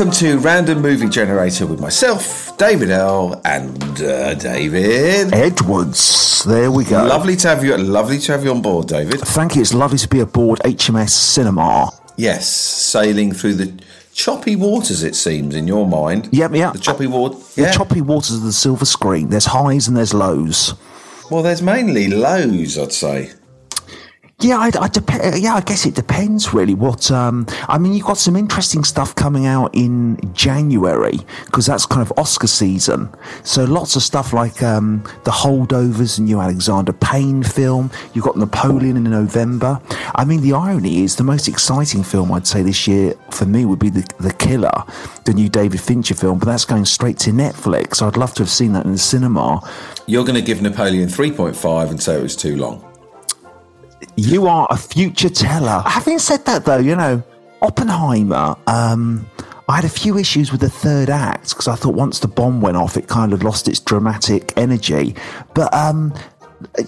Welcome to Random Movie Generator with myself, David Earl, and uh, David. Edwards. There we go. Lovely to have you. Lovely to have you on board, David. Thank you. It's lovely to be aboard HMS Cinema. Yes, sailing through the choppy waters. It seems in your mind. Yep, yeah. The choppy water. The choppy waters of the silver screen. There's highs and there's lows. well, there's mainly lows, I'd say. Yeah, I, I dep- yeah, I guess it depends really. What um, I mean, you've got some interesting stuff coming out in January because that's kind of Oscar season. So lots of stuff like um, the Holdovers, a new Alexander Payne film. You've got Napoleon in November. I mean, the irony is the most exciting film I'd say this year for me would be the the Killer, the new David Fincher film, but that's going straight to Netflix. I'd love to have seen that in the cinema. You're going to give Napoleon 3.5 and say it was too long. You are a future teller. Having said that, though, you know, Oppenheimer, um, I had a few issues with the third act because I thought once the bomb went off, it kind of lost its dramatic energy. But, um,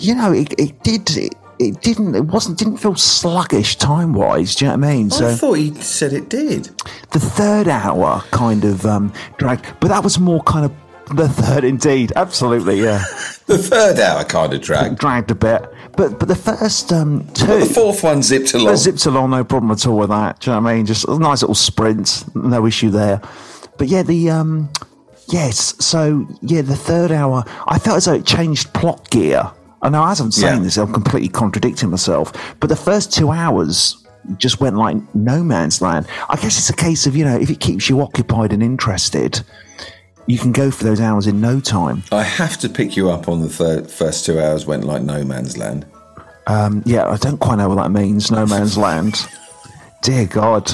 you know, it, it did. It, it didn't. It wasn't. Didn't feel sluggish time wise. Do you know what I mean? I thought he said it did. the third hour kind of um, dragged, but that was more kind of the third, indeed. Absolutely, yeah, The third hour kind of drag. dragged a bit. But but the first um, two. The fourth one zipped along. Zipped along, no problem at all with that. Do you know what I mean? Just a nice little sprint, no issue there. But yeah, the um, yes. So yeah, the third hour, I felt as though it changed plot gear. And now, as I'm saying Yeah. this, I'm completely contradicting myself. But the first two hours just went like no man's land. I guess it's a case of you know if it keeps you occupied and interested, you can go for those hours in no time. I have to pick you up on the third, first two hours went like no man's land. Um, yeah, I don't quite know what that means. No man's land. Dear God.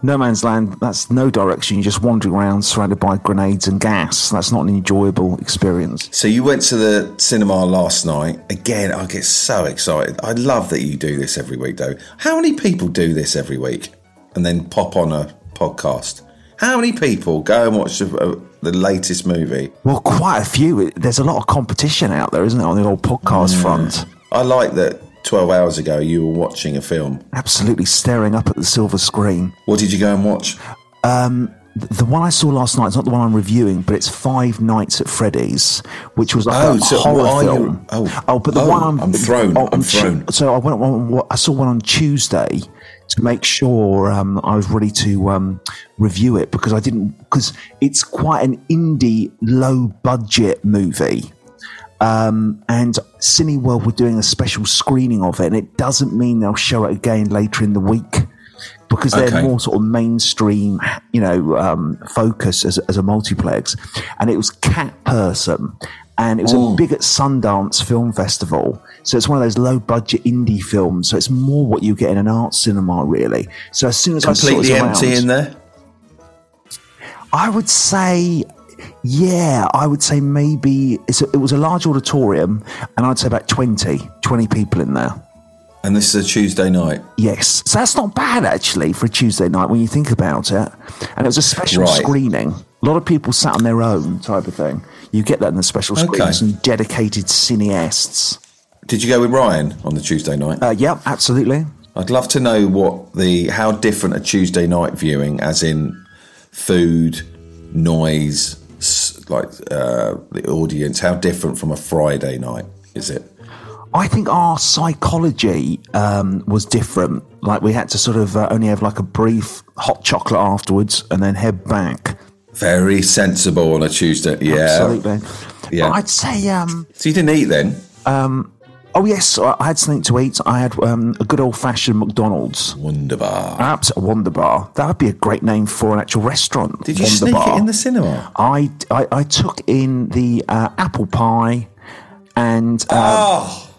No man's land, that's no direction. You're just wandering around surrounded by grenades and gas. That's not an enjoyable experience. So you went to the cinema last night. Again, I get so excited. I love that you do this every week, though. How many people do this every week and then pop on a podcast? How many people go and watch the, uh, the latest movie? Well, quite a few. There's a lot of competition out there, isn't there, on the old podcast front? I like that 12 hours ago you were watching a film. Absolutely staring up at the silver screen. What did you go and watch? Um, th- The one I saw last night is not the one I'm reviewing, but it's Five Nights at Freddy's, which was like Oh, a so horror are you- film. Oh. oh. but the Oh, one I'm, I'm thrown, I'm on Tu- thrown. so I went on. I saw one on Tuesday to make sure um, I was ready to um, review it because I didn't because it's quite an indie, low budget movie. Um, and Cineworld were doing a special screening of it, and it doesn't mean they'll show it again later in the week because they're Okay. more sort of mainstream, you know, um, focus as, as a multiplex. And it was Cat Person, and it was a big at Sundance Film Festival. So it's one of those low budget indie films. So it's more what you get in an art cinema, really. So as soon as Completely I was empty around, in there? I would say, yeah, I would say maybe it's a, it was a large auditorium, and I'd say about 20, 20 people in there. And this is a Tuesday night. Yes, so that's not bad actually for a Tuesday night when you think about it. And it was a special Right. screening. A lot of people sat on their own type of thing. You get that in the special Okay. screenings and dedicated cineasts. Did you go with Ryan on the Tuesday night? Uh, yeah, absolutely. I'd love to know what the how different a Tuesday night viewing, as in food, noise, like uh, the audience, how different from a Friday night is it? I think our psychology um, was different. Like we had to sort of uh, only have like a brief hot chocolate afterwards and then head back. Very sensible on a Tuesday. Yeah, Absolutely. Yeah. But I'd say, um, So you didn't eat then? Oh yes, I had something to eat. I had um, a good old fashioned McDonald's. Wunderbar. Perhaps a Wonder Bar. That would be a great name for an actual restaurant. Did you Wonder sneak Bar. it in the cinema? I, I, I took in the uh, apple pie and um, Oh,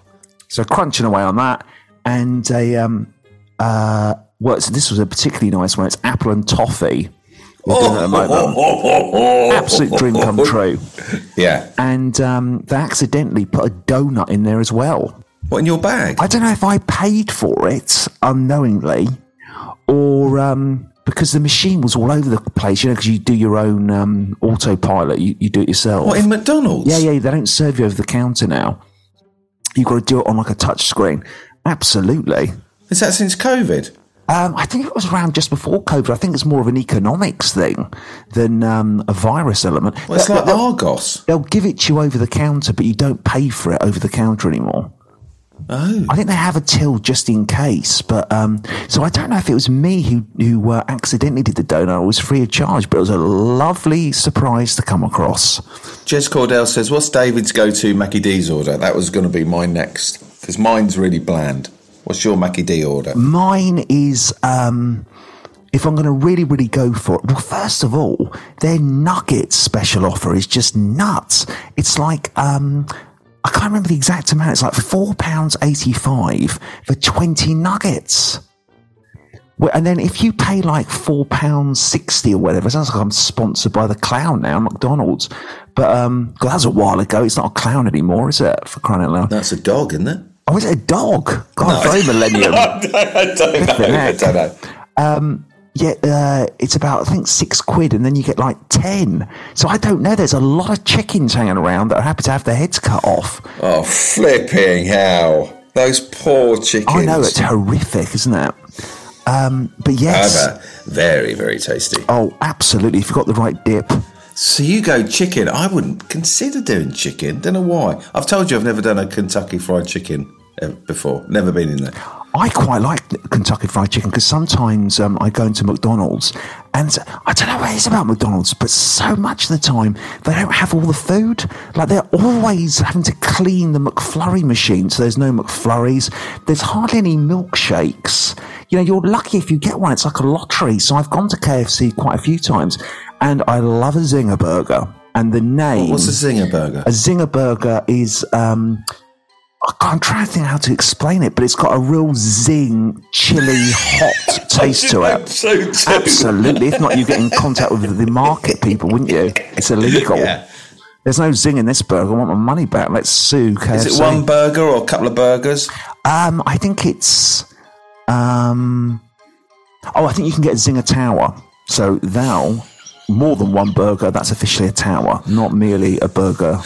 so crunching away on that and a um uh well so this was a particularly nice one it's apple and toffee We're doing it at the moment. absolute dream come true Yeah. and um they accidentally put a donut in there as well What in your bag? I don't know if I paid for it unknowingly or um, because the machine was all over the place, you know, because you do your own um, autopilot, you, you do it yourself. What in McDonald's? yeah, yeah, they don't serve you over the counter now. You've got to do it on like a touch screen. Absolutely. Is that since COVID? Um, I think it was around just before COVID. I think it's more of an economics thing than um, a virus element. Well, it's like they'll- Argos. They'll give it to you over the counter, but you don't pay for it over the counter anymore. Oh. I think they have a till just in case, but um, so I don't know if it was me who who uh, accidentally did the donut it was free of charge, but it was a lovely surprise to come across. Jez Cordell says, What's David's go to Mackie D's order? That was going to be mine next because mine's really bland. What's your Mackie D order? Mine is um, if I'm going to really really go for it. Well, first of all, their nuggets special offer is just nuts. It's like um, I can't remember the exact amount. It's like four pounds eighty five for twenty nuggets. Well, and then if you pay like four pounds sixty or whatever, it sounds like I'm sponsored by the clown now, McDonald's. But um, 'cause that was a while ago. It's not a clown anymore, is it? For crying out loud! That's a dog, isn't it? Oh, is it a dog? God, very millennium. I don't know. I don't know. Yeah, uh, it's about I think six quid, and then you get like ten. So I don't know. There's a lot of chickens hanging around that are happy to have their heads cut off. Oh, flipping hell. Those poor chickens. I know it's horrific, isn't it? Um, but yes, However, very, very tasty. oh, absolutely. If you've got the right dip, So you go chicken. I wouldn't consider doing chicken. Don't know why. I've told you I've never done a Kentucky fried chicken before. Never been in there. I quite like Kentucky Fried Chicken because sometimes um, I go into McDonald's and I don't know what it is about McDonald's, but so much of the time they don't have all the food. Like they're always having to clean the McFlurry machine, so there's no McFlurries. There's hardly any milkshakes. You know, you're lucky if you get one. It's like a lottery. So I've gone to KFC quite a few times, and I love a Zinger burger. And the name What's a zinger burger? a zinger burger is um I'm trying to think how to explain it, but it's got a real zing, chili, hot taste to it. So. Absolutely. If not, you get in contact with the market people, wouldn't you? It's illegal. Yeah. There's no zing in this burger. I want my money back. Let's sue KFC. Is it one burger or a couple of burgers? Um, I think it's. Um, oh, I think you can get a zinger tower. So thou, more than one burger, that's officially a tower, not merely a burger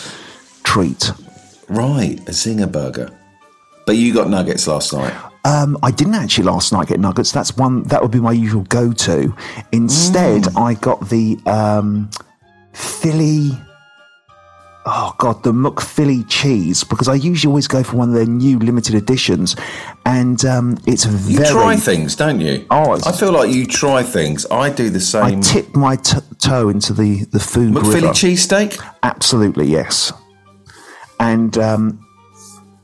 treat. Right, a zinger burger. But you got nuggets last night. Um, I didn't actually last night get nuggets. That's one that would be my usual go-to. Instead, I got the um, Philly. Oh God, the McPhilly cheese because I usually always go for one of their new limited editions, and um, it's You very. try things, don't you? Oh, I feel like you try things. I do the same. I tip my t- toe into the the food McPhilly river. cheesesteak? Absolutely, yes. And um,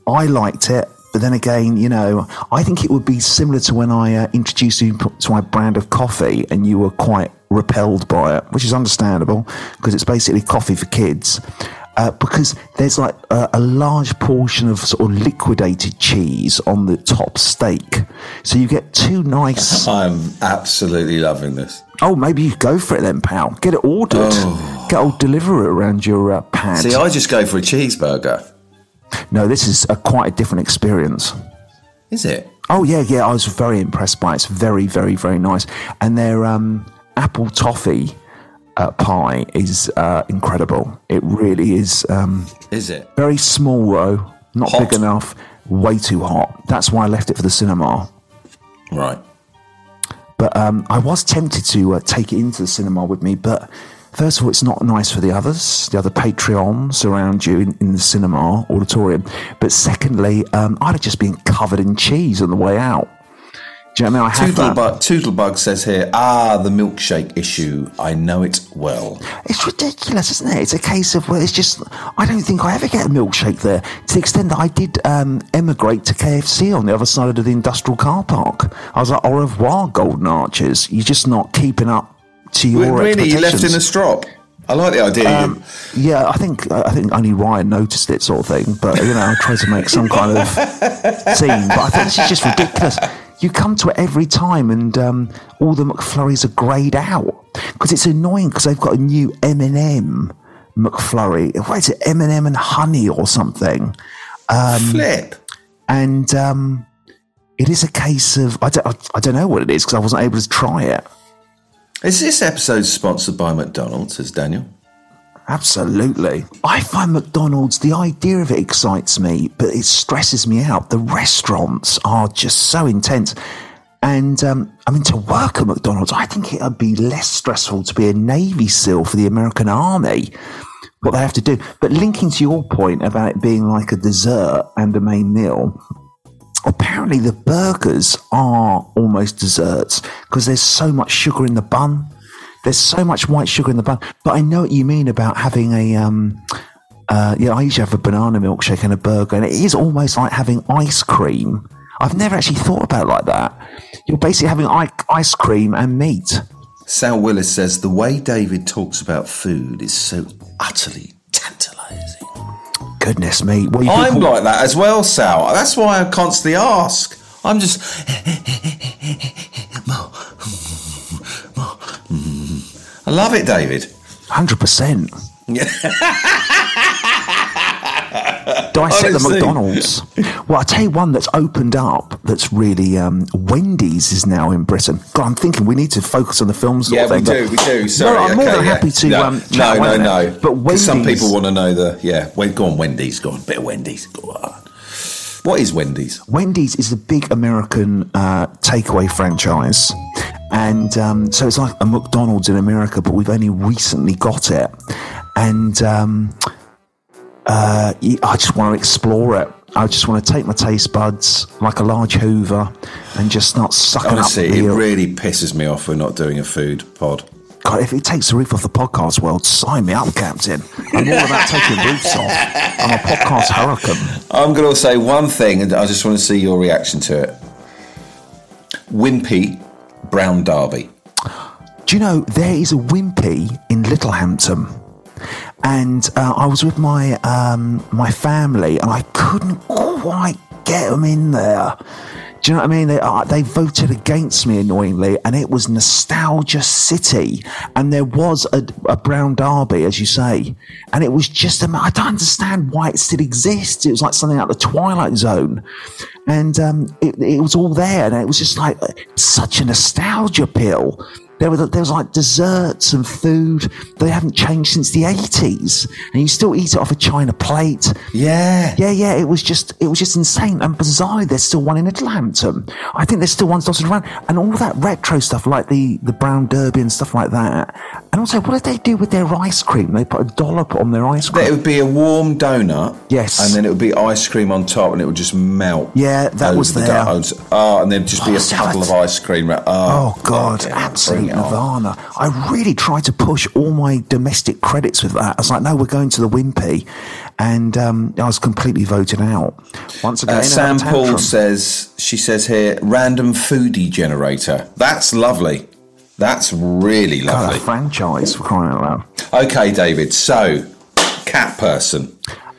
I liked it, but then again, you know, I think it would be similar to when I uh, introduced you to my brand of coffee, and you were quite repelled by it, which is understandable because it's basically coffee for kids. Uh, because there's like a, a large portion of sort of liquidated cheese on the top steak, so you get two nice. I'm absolutely loving this. Oh, maybe you go for it then, pal. Get it ordered. Get old deliver it around your uh, pad. See, I just go for a cheeseburger. No, this is a quite a different experience. Is it? Oh yeah, yeah, I was very impressed by it. It's very, very, very nice. And their um, apple toffee uh, pie is uh, incredible. It really is um, Is it? very small though, not Hot. big enough, way too hot. That's why I left it for the cinema. Right. But um, I was tempted to uh, take it into the cinema with me, but first of all, it's not nice for the others, the other Patreons around you in, in the cinema auditorium. But secondly, um, I'd have just been covered in cheese on the way out. Do you know what I mean? I. Toodlebug, Toodlebug says here, ah, the milkshake issue. I know it well. It's ridiculous, isn't it? It's a case of, well, it's just, I don't think I ever get a milkshake there. To the extent that I did um, emigrate to KFC on the other side of the industrial car park. I was like, au revoir, Golden Arches. You're just not keeping up to your really? You left in expectations. a strop? I like the idea. Um, yeah, I think I think only Ryan noticed it, sort of thing. But you know, I tried to make some kind of scene. But I think this is just ridiculous. You come to it every time, and um, all the McFlurries are greyed out because it's annoying because they've got a new M and m McFlurry. What is it, M and m and honey or something? um, Flip. And um, it is a case of I don't I, I don't know what it is because I wasn't able to try it. Is this episode sponsored by McDonald's, says Daniel? Absolutely. I find McDonald's, the idea of it excites me, but it stresses me out. The restaurants are just so intense. And um, I mean, to work at McDonald's, I think it would be less stressful to be a Navy SEAL for the American Army. What they have to do, but linking to your point about it being like a dessert and a main meal, apparently the burgers are almost desserts because there's so much sugar in the bun. There's so much white sugar in the bun. But I know what you mean about having a um, uh, yeah, I usually have a banana milkshake and a burger, and it is almost like having ice cream. I've never actually thought about it like that. You're basically having ice cream and meat. Sal Willis says the way David talks about food is so utterly tantalising. Goodness me. Well, I'm like that as well, Sal. That's why I constantly ask. I'm just. I love it, David. 100%. Dissect the McDonald's. Well, I'll tell you one that's opened up. That's really um, Wendy's is now in Britain. God, I'm thinking we need to focus on the films. Yeah, we do, we do. Sorry, no, I'm more okay, than yeah. happy to. No, um, no, no, no. But Wendy's, some people want to know the yeah. Well, go on, Wendy's. Go on, bit of Wendy's. Go on. What is Wendy's? Wendy's is a big American uh, takeaway franchise. And um, so it's like a McDonald's in America, but we've only recently got it. And um, uh, I just want to explore it. I just want to take my taste buds like a large Hoover and just start sucking Honestly, up. it really pisses me off we're not doing a food pod. God, if it takes the roof off the podcast world, sign me up, Captain. I'm all about taking roofs off. I'm a podcast hurricane. I'm going to say one thing, and I just want to see your reaction to it. Wimpy Brown Derby. Do you know there is a Wimpy in Littlehampton? And uh, I was with my um, my family, and I couldn't quite get them in there. Do you know what I mean? They, uh, they voted against me annoyingly, and it was Nostalgia City, and there was a, a Brown Derby, as you say, and it was just. I don't understand why it still exists. It was like something out of the Twilight Zone, and um, it, it was all there, and it was just like such a nostalgia pill. There was there was like desserts and food they haven't changed since the eighties, and you still eat it off a china plate. Yeah. Yeah, yeah, it was just it was just insane and bizarre. There's still one in Littlehampton. I think there's still ones dotted around, and all that retro stuff like the the brown derby and stuff like that. And also, what did they do with their ice cream? They put a dollop on their ice cream. It would be a warm donut. Yes. And then it would be ice cream on top and it would just melt. Yeah, that was the there. donuts. Oh, and there'd just be Oh, a so puddle of ice cream. Oh, Oh God, yeah, absolute bring it on. nirvana! I really tried to push all my domestic credits with that. I was like, "No, we're going to the Wimpy," and um, I was completely voted out. Once again, Uh, Sam Paul says, she says here, random foodie generator. That's lovely. That's really God, lovely. a franchise for crying out loud. Okay, David. So, cat person.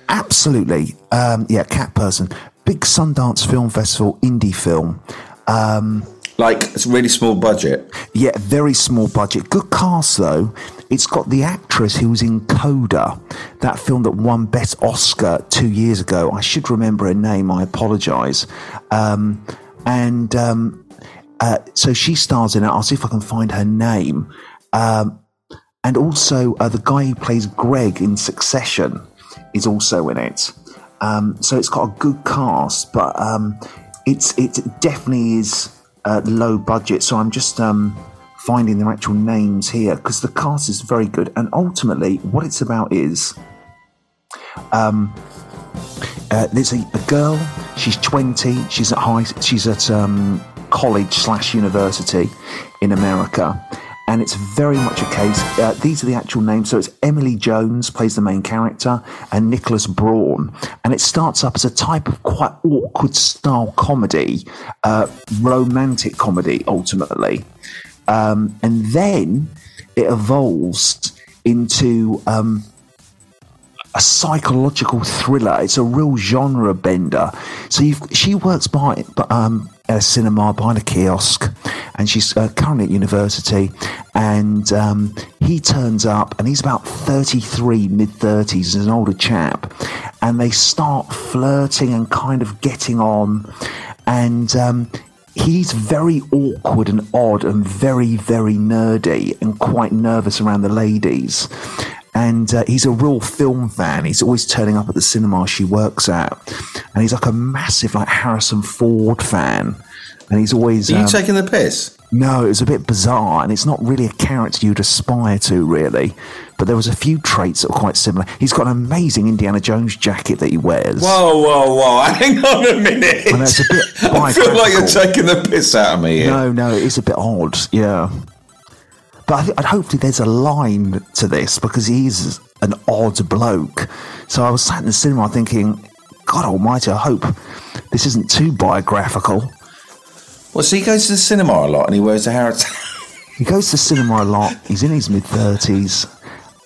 Absolutely, um, yeah, cat person. Big Sundance Film Festival indie film. Um, Like, it's a really small budget. Yeah, very small budget. Good cast though. It's got the actress who was in Coda, that film that won Best Oscar two years ago. I should remember her name. I apologise. Um, and um, uh, so she stars in it. I'll see if I can find her name. Um, and also uh, the guy who plays Greg in Succession is also in it. Um, so it's got a good cast, but um, it's it definitely is uh, low budget. So I'm just um, finding their actual names here because the cast is very good. And ultimately, what it's about is um, uh, there's a, a girl. She's 20. She's at high. She's at um, college slash university in America, and it's very much a case. Uh, these are the actual names. So it's Emilia Jones plays the main character, and Nicholas Braun. And it starts up as a type of quite awkward style comedy, uh, romantic comedy, ultimately, um, and then it evolves into. Um, a psychological thriller. It's a real genre bender. So she works by um, a cinema behind a kiosk, and she's uh, currently at university. And um, he turns up, and he's about thirty-three, mid thirties, is an older chap, and they start flirting and kind of getting on, and. Um, He's very awkward and odd and very, very nerdy and quite nervous around the ladies and uh, he's a real film fan. He's always turning up at the cinema she works at, and he's like a massive like Harrison Ford fan. and he's always. Are you um, taking the piss? no, it was a bit bizarre, and it's not really a character you'd aspire to, really. But there was a few traits that were quite similar. He's got an amazing Indiana Jones jacket that he wears. Whoa, whoa, whoa! Hang on a minute. I know, it's a bit I feel like you're taking the piss out of me here. No, no, it is a bit odd, yeah. But I and hopefully there's a line to this because he is an odd bloke. So I was sat in the cinema thinking, God Almighty, I hope this isn't too biographical. Well, so he goes to the cinema a lot and he wears a Harrods. He goes to the cinema a lot. He's in his mid thirties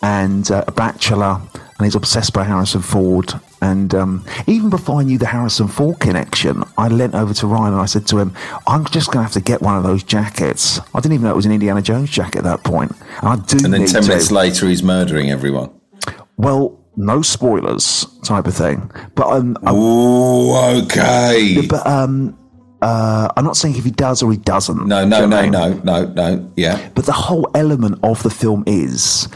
and uh, a bachelor, and he's obsessed by Harrison Ford. And um, even before I knew the Harrison Ford connection, I leant over to Ryan and I said to him, "I'm just going to have to get one of those jackets." I didn't even know it was an Indiana Jones jacket at that point. And I do and then 10 to. minutes later, he's murdering everyone. Well, no spoilers, type of thing. But um, Oh, okay. but um, uh, I'm not saying if he does or he doesn't. No, no, no, I mean? no, no, no. Yeah. But the whole element of the film is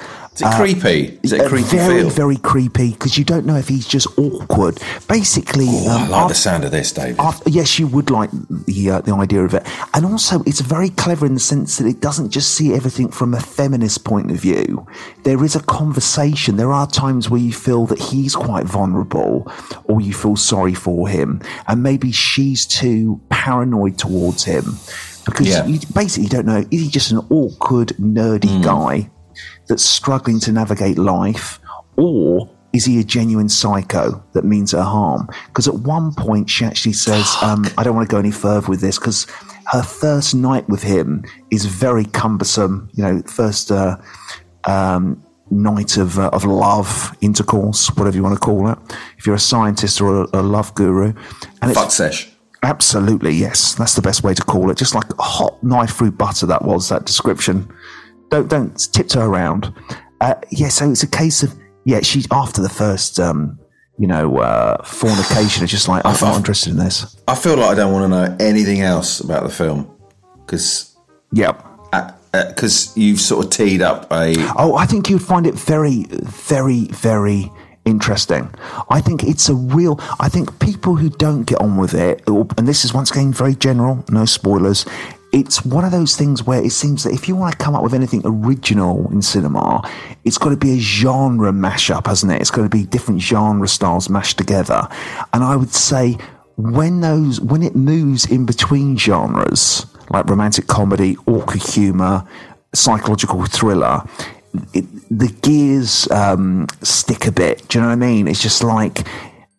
Is it creepy? Is it a uh, creepy very, feel? very creepy because you don't know if he's just awkward. Basically, Oh, I um, like af- the sound of this, David. after- yes, you would like the uh, the idea of it, and also it's very clever in the sense that it doesn't just see everything from a feminist point of view. There is a conversation. There are times where you feel that he's quite vulnerable, or you feel sorry for him, and maybe she's too paranoid towards him because Yeah. you basically don't know is he just an awkward, nerdy Hmm. guy that's struggling to navigate life, or is he a genuine psycho that means her harm? Because at one point she actually says, um, "I don't want to go any further with this," because her first night with him is very cumbersome. You know, first uh, um, night of uh, of love, intercourse, whatever you want to call it. If you're a scientist or a, a love guru, and it's Fuck sesh. Absolutely, yes. That's the best way to call it. Just like a hot knife through butter, that was that description. Don't don't tiptoe around. Uh, yeah, so it's a case of yeah. She after the first, um, you know, uh, fornication, it's just like I'm not interested in this. I feel like I don't want to know anything else about the film because yeah, because you've sort of teed up a. Oh, I think you'd find it very, very, very interesting. I think it's a real. I think people who don't get on with it, and this is once again very general, no spoilers. It's one of those things where it seems that if you want to come up with anything original in cinema, it's got to be a genre mashup, hasn't it? It's got to be different genre styles mashed together. And I would say when those when it moves in between genres, like romantic comedy, awkward humor, psychological thriller, it, the gears um, stick a bit. Do you know what I mean? It's just like,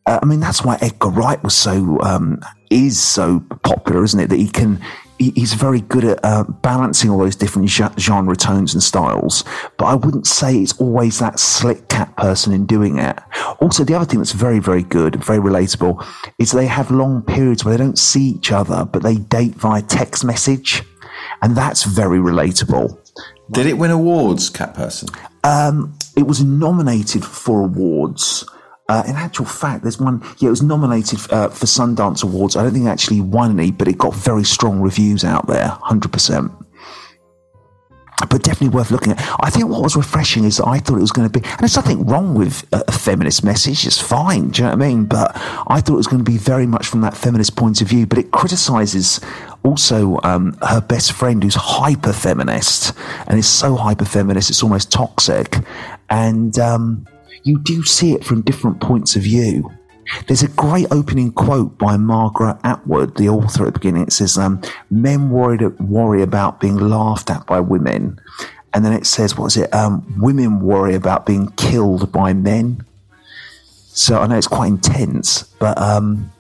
uh, I mean, that's why Edgar Wright was so um, is so popular, isn't it? That he can. He- He's very good at uh, balancing all those different genre tones and styles, but I wouldn't say it's always that slick cat person in doing it. Also, the other thing that's very, very good, very relatable, is they have long periods where they don't see each other, but they date via text message, and that's very relatable. Did it win awards, Cat Person? It was nominated for awards. Uh, in actual fact, there's one. Yeah, it was nominated uh, for Sundance Awards. I don't think it actually won any, but it got very strong reviews out there, hundred percent. But definitely worth looking at. I think what was refreshing is that I thought it was going to be, and there's nothing wrong with a, feminist message. It's fine. Do you know what I mean? But I thought it was going to be very much from that feminist point of view. But it criticises also um, her best friend, who's hyper feminist, and is so hyper feminist it's almost toxic. And um, you do see it from different points of view. There's a great opening quote by Margaret Atwood, the author at the beginning. It says, um, Men worried, worry about being laughed at by women. And then it says, what is it? Um, women worry about being killed by men. So I know it's quite intense, but um,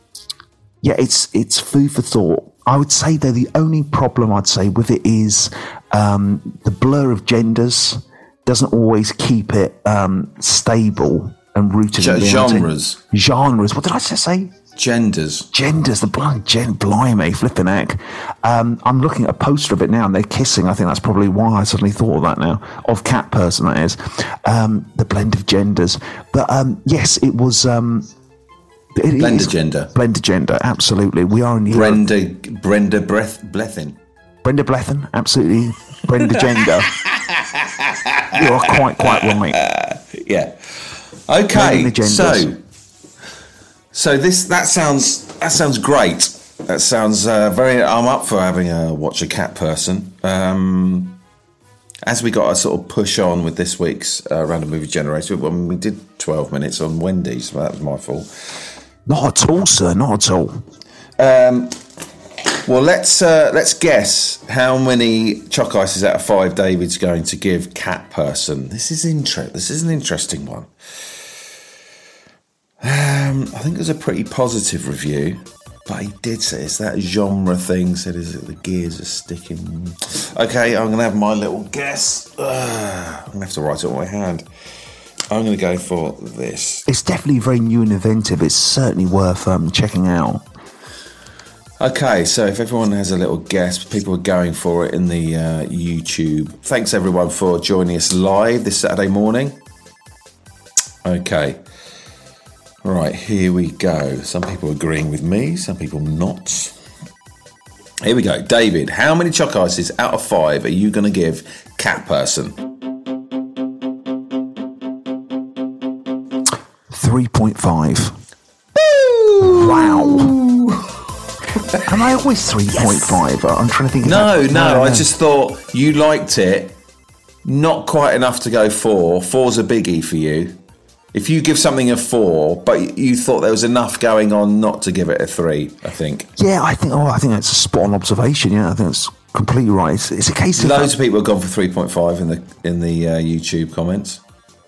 yeah, it's it's food for thought. I would say though the only problem I'd say with it is um, the blur of genders doesn't always keep it um, stable and rooted in genres. Genres. What did I just say? Genders. Genders. The blind gen. Blimey, flipping heck. Um, I'm looking at a poster of it now, and they're kissing. I think that's probably why I suddenly thought of that now. Of cat person, that is. Um, the blend of genders. But um, yes, it was. Um, it Blended is- gender. Blended gender, absolutely. We are in of- Brenda Brenda Breath Blethyn. Brenda Blethyn, absolutely. Brenda Gender. you are quite, quite right. Yeah. Okay. So so this that sounds that sounds great. That sounds uh, very. I'm up for having a watch a cat person. Um, as we got a sort of push on with this week's uh, random movie generator, well, we did 12 minutes on Wendy's. Well, that was my fault. Not at all, sir. Not at all. Um, well, let's uh, let's guess how many chalk ices out of five David's going to give Cat Person. This is interest. This is an interesting one. Um, I think it was a pretty positive review, but he did say it's that genre thing. Said is it the gears are sticking? Okay, I'm gonna have my little guess. Ugh, I'm gonna have to write it on my hand. I'm gonna go for this. It's definitely very new and inventive. It's certainly worth um, checking out. Okay, so if everyone has a little guess, people are going for it in the uh, YouTube. Thanks everyone for joining us live this Saturday morning. Okay, right, here we go. Some people agreeing with me, some people not. Here we go. David, how many chalk ices out of five are you going to give Cat Person? 3.5. Wow. Am I always 3.5? I'm trying to think. No, that- no, I just thought you liked it. Not quite enough to go four. Four's a biggie for you. If you give something a four, but you thought there was enough going on not to give it a three, I think. Yeah, I think. Oh, I think that's a spot on observation. Yeah, I think that's completely right. It's, it's a case of Loads of people have gone for three point five in the in the uh, YouTube comments.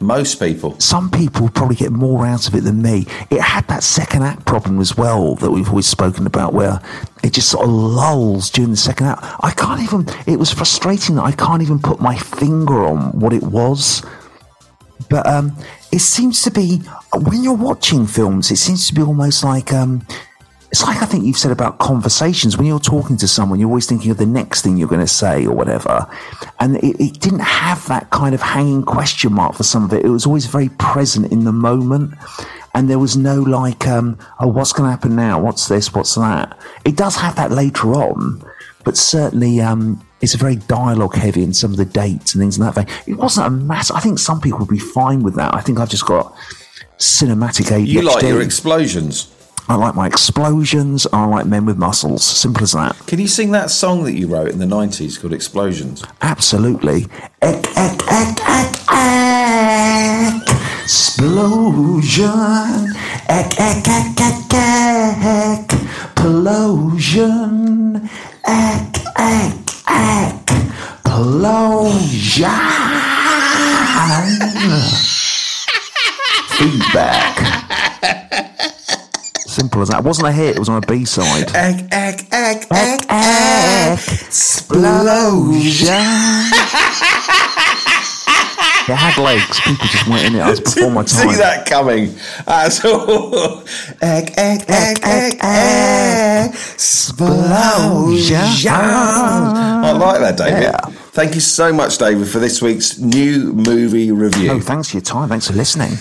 Most people. some people probably get more out of it than me. It had that second act problem as well that we've always spoken about, where it just sort of lulls during the second act. I can't even. It was frustrating that I can't even put my finger on what it was. But um, it seems to be when you're watching films, it seems to be almost like um, it's like I think you've said about conversations. When you're talking to someone, you're always thinking of the next thing you're going to say or whatever. And it, it didn't have that kind of hanging question mark for some of it. It was always very present in the moment. And there was no like, um, oh, what's going to happen now? What's this? What's that? It does have that later on, but certainly um, it's very dialogue heavy in some of the dates and things in that vein. It wasn't a mass. I think some people would be fine with that. I think I've just got cinematic ADHD. You like your explosions. I like my explosions. I like men with muscles. Simple as that. Can you sing that song that you wrote in the nineties called Explosions? Absolutely. Ek, ek, ek, ek, ek. Explosion. Ek, ek, ek, ek, ek. Explosion. Ek, ek, ek. Explosion. Feedback. Simple as that. It wasn't a hit, it was on a B side. Egg, egg, egg, egg, egg, explosion. it had legs. People just went in it. I was before my time. see that coming at all. Egg, egg, egg, egg, egg, explosion. I like that, David. Yeah. Thank you so much, David, for this week's new movie review. Oh, thanks for your time. Thanks for listening.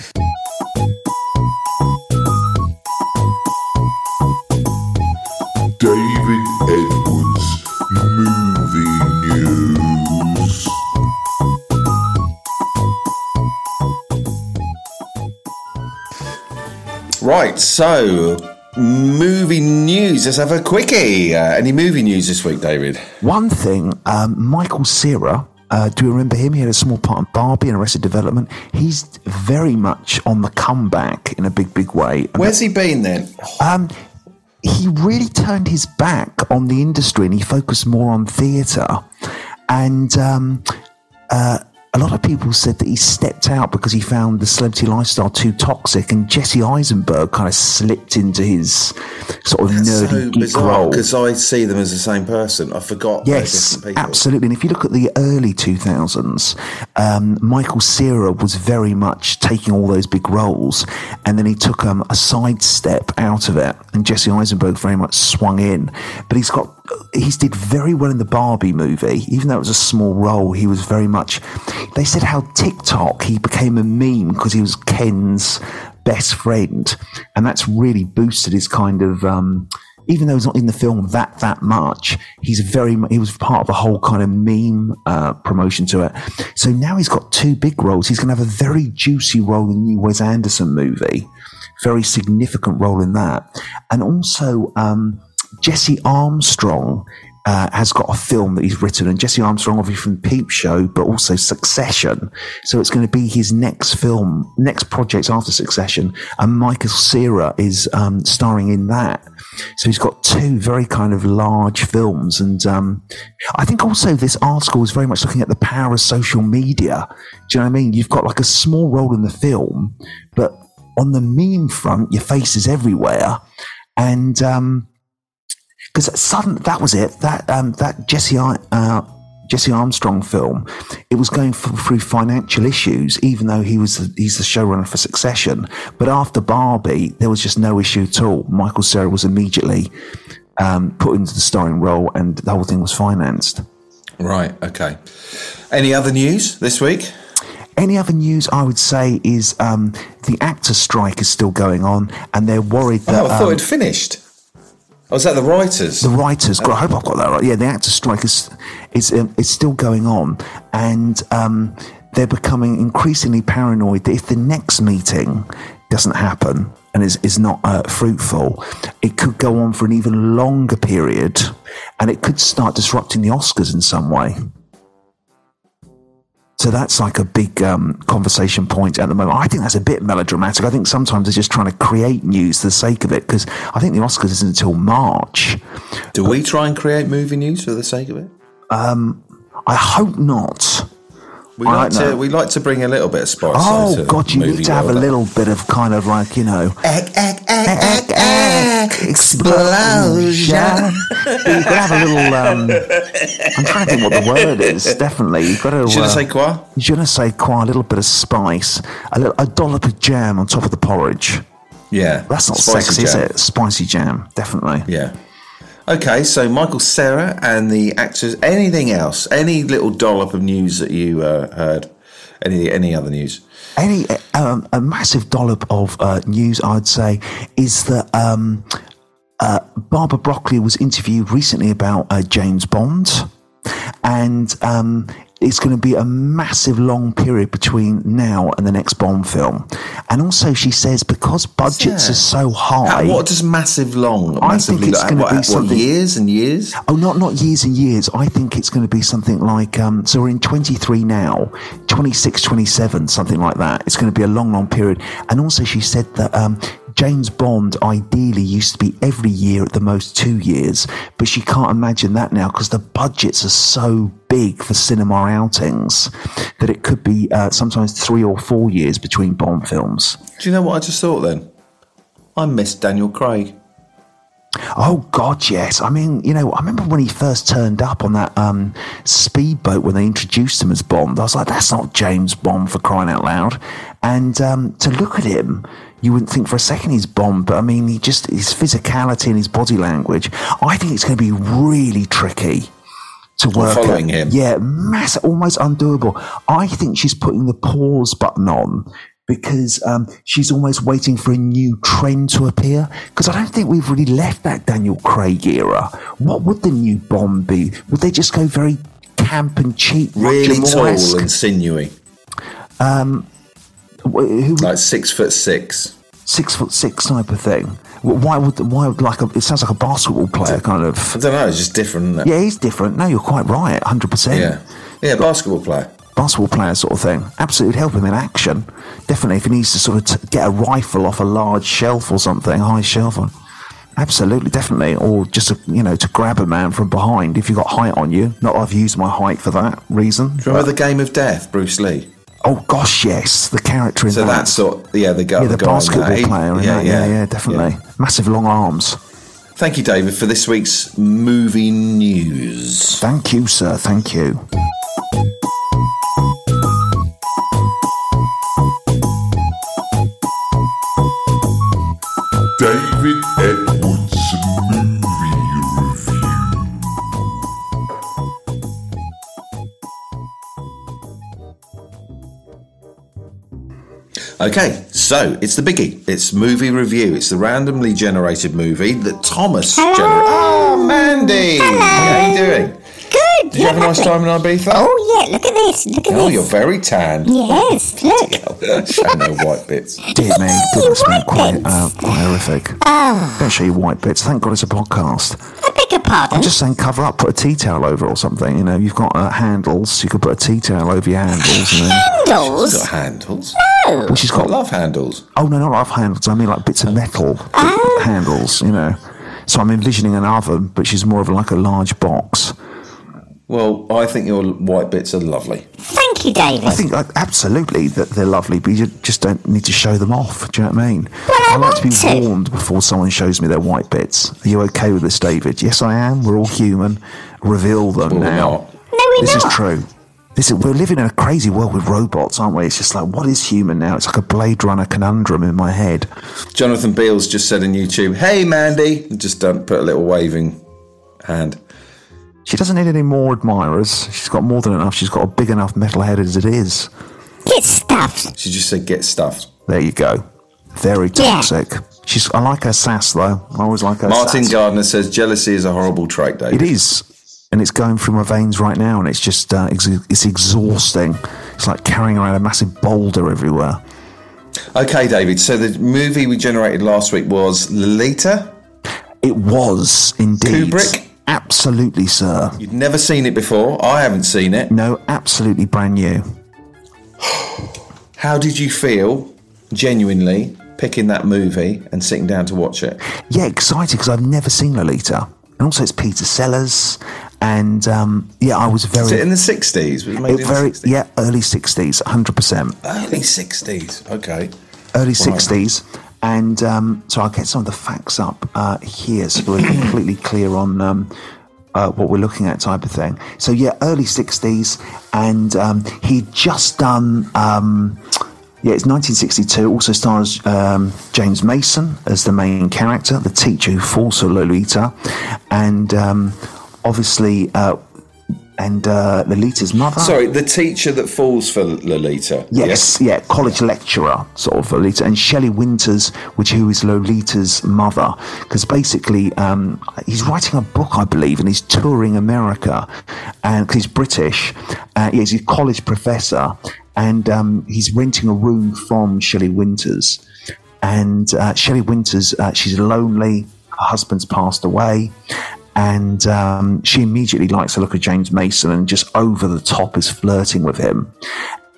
Right, so movie news. Let's have a quickie. Uh, any movie news this week, David? One thing, um, Michael Cera. Uh, do you remember him? He had a small part in Barbie and Arrested Development. He's very much on the comeback in a big, big way. And Where's he been then? Um, he really turned his back on the industry and he focused more on theatre. And um, uh, a lot of people said that he stepped out because he found the celebrity lifestyle too toxic. And Jesse Eisenberg kind of slipped into his sort of nerdy so bizarre role. because I see them as the same person. I forgot. Yes, people. absolutely. And if you look at the early 2000s, um, Michael Cera was very much taking all those big roles, and then he took um, a sidestep out of it, and Jesse Eisenberg very much swung in. But he's got he's did very well in the Barbie movie, even though it was a small role. He was very much. They said how TikTok he became a meme because he was Ken's best friend, and that's really boosted his kind of. Um, even though he's not in the film that that much, he's very he was part of the whole kind of meme uh, promotion to it. So now he's got two big roles. He's going to have a very juicy role in the new Wes Anderson movie, very significant role in that, and also um, Jesse Armstrong uh, has got a film that he's written, and Jesse Armstrong, obviously from Peep Show, but also Succession. So it's going to be his next film, next project after Succession, and Michael Cera is um, starring in that. So he's got two very kind of large films, and um, I think also this article is very much looking at the power of social media. Do you know what I mean? You've got like a small role in the film, but on the meme front, your face is everywhere, and um, because sudden that was it. That um, that Jesse uh, Jesse Armstrong film, it was going f- through financial issues, even though he was the, he's the showrunner for Succession. But after Barbie, there was just no issue at all. Michael Cera was immediately um, put into the starring role, and the whole thing was financed. Right. Okay. Any other news this week? Any other news I would say is um, the actor strike is still going on, and they're worried that. Oh, I thought um, it'd finished. Oh, was that the writers? The writers, I hope I've got that right. Yeah, the actors' strike is is um, is still going on, and um, they're becoming increasingly paranoid that if the next meeting doesn't happen and is is not uh, fruitful, it could go on for an even longer period, and it could start disrupting the Oscars in some way. So that's like a big um, conversation point at the moment. I think that's a bit melodramatic. I think sometimes they're just trying to create news for the sake of it because I think the Oscars isn't until March. Do we try and create movie news for the sake of it? I hope not. We I like to. We like to bring a little bit of spice. Oh God, you need to have a little bit of kind of like you know Egg, egg, egg, egg, egg, explosion. You've got to have a little. Um, I'm trying to think what the word is. Definitely, you've got to. Je ne sais quoi? Je ne sais quoi, a little bit of spice, a little a dollop of jam on top of the porridge. Yeah, That's not Spicy sexy, jam. is it? Spicy jam, definitely. Yeah. Okay, so Michael Cera and the actors. Anything else? Any little dollop of news that you uh, heard? Any any other news? Any um, a massive dollop of uh, news, I'd say, is that um, uh, Barbara Broccoli was interviewed recently about uh, James Bond, and um, it's going to be a massive long period between now and the next Bond film. And also, she says because budgets Yeah. are so high. what does massive long? I think it's like- gonna be what, something- years and years. Oh, not not years and years. I think it's going to be something like um, so we're in 23 now, 26, 27, something like that. It's going to be a long, long period. And also, she said that um, James Bond ideally used to be every year at the most two years, but she can't imagine that now because the budgets are so big for cinema outings that it could be uh, sometimes three or four years between Bond films. Do you know what I just thought then? I miss Daniel Craig. Oh God, yes. I mean, you know, I remember when he first turned up on that um, speedboat when they introduced him as Bond. I was like, "That's not James Bond for crying out loud!" And um, to look at him, you wouldn't think for a second he's Bond. But I mean, he just his physicality and his body language. I think it's going to be really tricky to work. following at. him. Yeah, mass, almost undoable. I think she's putting the pause button on because um, she's almost waiting for a new trend to appear. Because I don't think we've really left that Daniel Craig era. What would the new Bond be? Would they just go very camp and cheap, Really tall and sinewy, Wh- Who, like six foot six. six foot six type of thing? Wh- Why would why would like a? It sounds like a basketball player kind of? I don't know. It's just different. Isn't it? Yeah, he's different. No, you're quite right. Hundred percent. Yeah. Yeah. Basketball player. basketball player sort of thing. Absolutely would help him in action. Definitely, if he needs to sort of t- get a rifle off a large shelf or something, high shelf. Or, absolutely, definitely. Or just, to, you know, to grab a man from behind if you've got height on you. Not I've used my height for that reason. Remember the Game of Death, Bruce Lee? Oh, gosh, yes. The character in So that. that's sort. Yeah, the guy. yeah, the, guy in basketball. He- player in that. Yeah, yeah, definitely. Massive long arms. Thank you, David, for this week's movie news. Thank you, sir. Thank you. Okay, so it's the biggie. It's movie review. It's the randomly generated movie that Thomas generated. Oh, Mandy! How are you doing? Good. Did you have a nice time in Ibiza? Oh yeah, look at this. Look at Oh, this. you're very tanned. Yes, look. Show no white bits. Dear me, goodness me, white quite, bits. uh, horrific. Oh, Don't show you white bits. Thank God it's a podcast. I beg your pardon. I'm just saying, cover up, put a tea towel over or something. You know, you've got uh, handles. You could put a tea towel over your handles, and then, Handles. Got handles. well, she's I got. love handles. Oh no, not love handles. I mean like bits of metal handles. You know. So I'm envisioning an oven, but she's more of like a large box. Well, I think your white bits are lovely. Thank you, David. I think like, absolutely that they're lovely, but you just don't need to show them off. Do you know what I mean? Well, I I like to be want to. warned before someone shows me their white bits. Are you okay with this, David? Yes, I am. We're all human. Reveal them Well, we're now. not. no, we're This not. is true. This is, we're living in a crazy world with robots, aren't we? It's just like, what is human now? It's like a Blade Runner conundrum in my head. Jonathan Beals just said on YouTube, "Hey, Mandy," and just don't put a little waving hand. She doesn't need any more admirers. She's got more than enough. She's got a big enough metal head as it is. Get stuffed. She just said, "Get stuffed." There you go. Very Yeah. toxic. She's. I like her sass though. I always like her. Martin sass. Gardner says, "Jealousy is a horrible trait, Dave." It is, and it's going through my veins right now, and it's just uh, ex- it's exhausting. It's like carrying around a massive boulder everywhere. Okay, David. So the movie we generated last week was Lolita. It was indeed Kubrick? Absolutely, sir. You'd never seen it before. I haven't seen it. No, absolutely brand new. How did you feel, genuinely, picking that movie and sitting down to watch it? Yeah, excited because I've never seen Lolita, and also it's Peter Sellers, and um, yeah, I was very, Was it in the sixties? Was it made it in very the 60s? yeah, early sixties, hundred percent. early sixties. Okay. early 60s. And um, so I'll get some of the facts up uh, here so we're completely clear on um, uh, what we're looking at, type of thing. So, yeah, early 60s. And um, he'd just done. Um, yeah, it's 1962. Also stars um, James Mason as the main character, the teacher who falls for Lolita, and um, obviously, uh, and uh, Lolita's mother. Sorry, the teacher that falls for Lolita. Yes, yeah, college lecturer sort of Lolita, and Shelley Winters, which who is Lolita's mother, because basically um, he's writing a book, I believe, and he's touring America, and cause he's British, uh, yeah, he's a college professor, and um, he's renting a room from Shelley Winters, and uh, Shelley Winters, uh, she's lonely, her husband's passed away. And um, she immediately likes the look of James Mason and just over the top is flirting with him.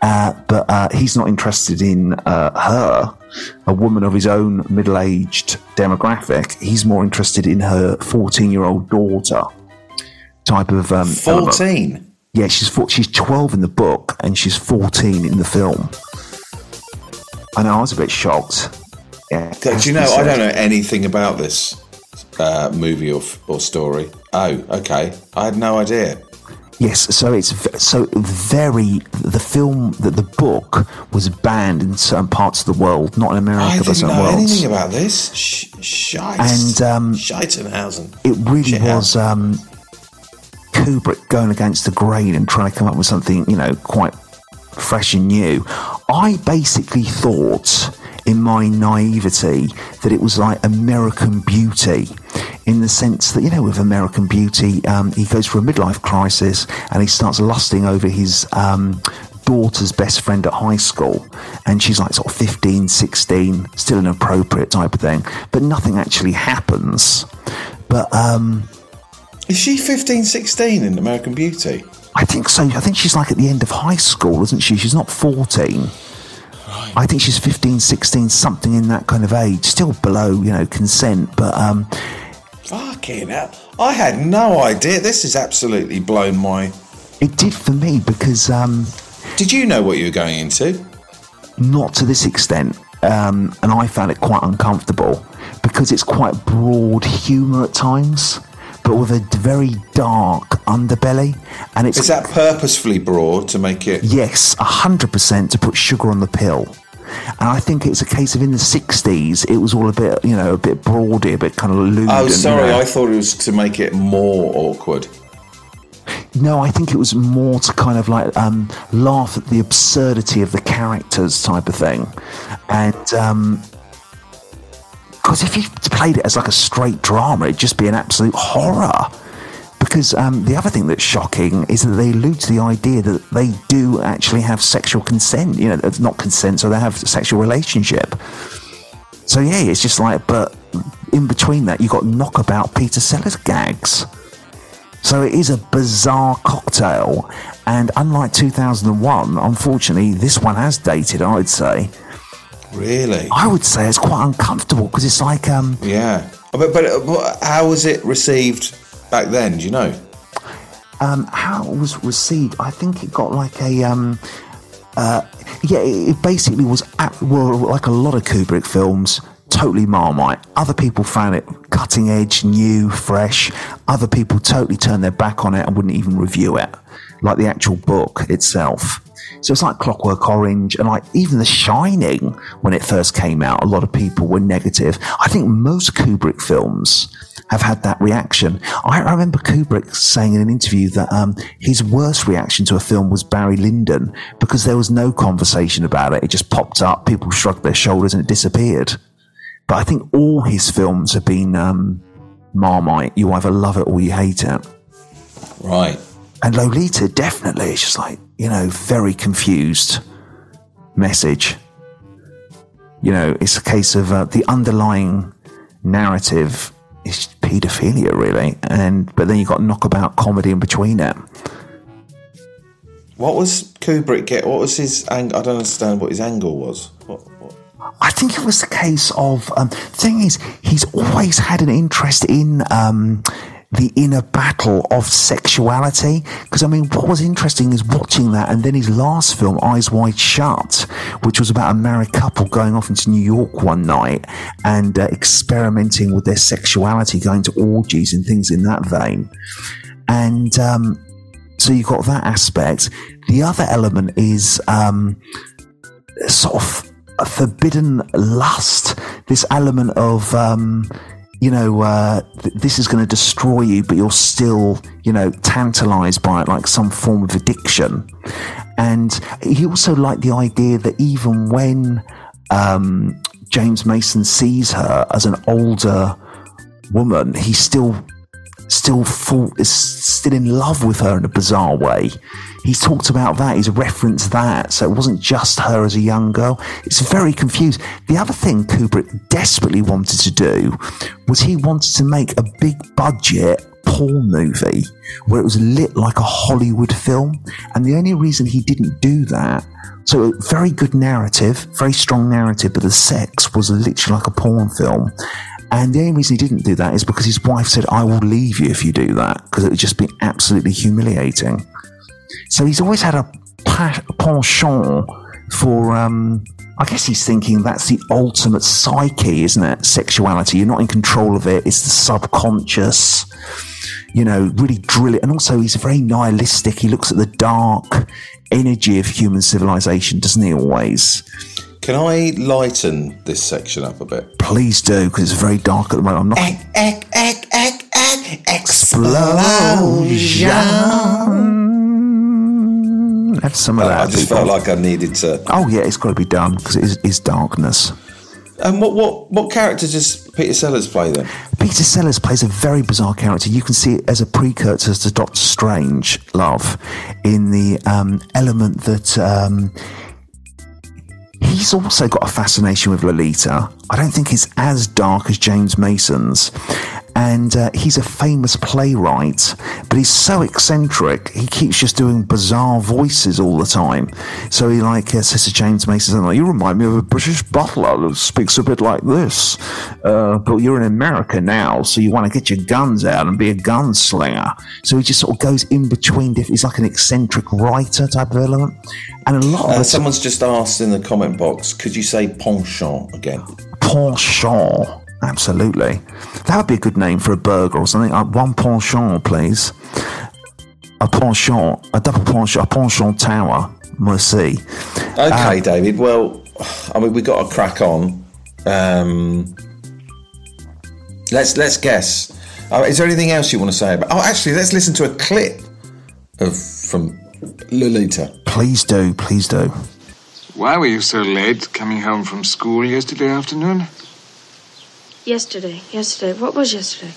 Uh, but uh, he's not interested in uh, her, a woman of his own middle aged demographic. He's more interested in her 14 year old daughter type of. Um. Fourteen. Yeah, she's four, she's 12 in the book and she's 14 in the film. I know, I was a bit shocked. Yeah, Do you know? I don't know anything about this uh, movie or, or story. Oh, okay. I had no idea. Yes, so it's so very the film that the book was banned in certain parts of the world, not in America, I but didn't certain know worlds. anything about this. Sh- shite. And, um, Scheitenhausen. It really was um, Kubrick going against the grain and trying to come up with something, you know, quite fresh and new. I basically thought, in my naivety, that it was like American Beauty, in the sense that, you know, with American Beauty, um, he goes through a midlife crisis and he starts lusting over his. Um, daughter's best friend at high school and she's like sort of 15 16 still an appropriate type of thing but nothing actually happens but um Is she 15, 16 in American Beauty? I think so. I think she's like at the end of high school, isn't she? She's not 14. I think she's 15, 16, something in that kind of age. Still below, you know, consent. But um, Fucking hell. I had no idea. This has absolutely blown my. it did for me because um, Did you know what you were going into? not to this extent. Um, and I found it quite uncomfortable because it's quite broad humour at times, but with a very dark underbelly. And it's Is that purposefully broad to make it? Yes, 100% to put sugar on the pill. And I think it's a case of in the 60s, it was all a bit, you know, a bit broady, a bit kind of lewd. Oh, and, you sorry. know- I thought it was to make it more awkward. No, I think it was more to kind of like um, laugh at the absurdity of the characters type of thing. And, um, because if you played it as like a straight drama, it'd just be an absolute horror. because um, the other thing that's shocking is that they allude to the idea that they do actually have sexual consent. You know, not consent, so they have sexual relationship. So yeah, it's just like, but in between that, you got knockabout Peter Sellers gags. So it is a bizarre cocktail, and unlike 2001, unfortunately, this one has dated. I would say. Really? I would say it's quite uncomfortable because it's like um, Yeah. But, but, uh, but how was it received back then? Do you know? um, how it was received. I think it got like a um, uh, yeah, it it basically was at, well, like a lot of Kubrick films, totally marmite. Other people found it cutting edge, new, fresh. Other people totally turned their back on it and wouldn't even review it, like the actual book itself. So it's like Clockwork Orange, and like even The Shining, when it first came out, a lot of people were negative. I think most Kubrick films have had that reaction. I, remember Kubrick saying in an interview that um, his worst reaction to a film was Barry Lyndon because there was no conversation about it. It just popped up, people shrugged their shoulders, and it disappeared. But I think all his films have been um, Marmite. You either love it or you hate it. Right. And Lolita, definitely, it's just like, you know, very confused message. You know, it's a case of uh, the underlying narrative is paedophilia, really. And but then you got knockabout comedy in between it. What was Kubrick get? What was his? Ang- I don't understand what his angle was. What, what? I think it was the case of um, thing is he's always had an interest in um, the inner battle of sexuality. Because I mean what was interesting is watching that and then his last film Eyes Wide Shut which was about a married couple going off into New York one night and uh, experimenting with their sexuality going to orgies and things in that vein. And um, so you've got that aspect. The other element is um, sort of a forbidden lust, this element of, um, you know, uh, th- this is going to destroy you, but you're still, you know, tantalized by it like some form of addiction. And he also liked the idea that even when um, James Mason sees her as an older woman, he still still fall, is still in love with her in a bizarre way. He's talked about that. He's referenced that. So it wasn't just her as a young girl. It's very confused. The other thing Kubrick desperately wanted to do was he wanted to make a big budget porn movie where it was lit like a Hollywood film. And the only reason he didn't do that so very good narrative, very strong narrative, but the sex was literally like a porn film. And the only reason he didn't do that is because his wife said, I will leave you if you do that, because it would just be absolutely humiliating. So he's always had a penchant for, um, I guess he's thinking that's the ultimate psyche, isn't it? Sexuality. You're not in control of it, it's the subconscious. You know, really drill it. And also, he's very nihilistic. He looks at the dark energy of human civilization, doesn't he always? Can I lighten this section up a bit? Please do, because it's very dark at the moment. I'm not. Egg, egg, egg, egg, egg, Explosion. Have some of that. I just people. felt like I needed to. Oh yeah, it's got to be done because it is, is darkness. And what what what character does Peter Sellers play then? Peter Sellers plays a very bizarre character. You can see it as a precursor to Doctor Strange, love, in the um, element that um, he's also got a fascination with Lolita. I don't think it's as dark as James Mason's. And uh, he's a famous playwright, but he's so eccentric. He keeps just doing bizarre voices all the time. So he like uh, says to James Mason, like, "You remind me of a British butler that speaks a bit like this, uh, but you're in America now, so you want to get your guns out and be a gunslinger." So he just sort of goes in between. He's like an eccentric writer type of element, and a lot of Uh, someone's just asked in the comment box, could you say penchant again? penchant. Absolutely. That would be a good name for a burger or something. Uh, one penchant, please. A penchant, a double penchant, a penchant tower. Merci. Okay, David. Well, I mean, we got to crack on. Um, let's let's guess. Uh, is there anything else you want to say about? Oh, actually, let's listen to a clip of from Lolita. Please do, please do. Why were you so late coming home from school yesterday afternoon? Yesterday, yesterday. What was yesterday?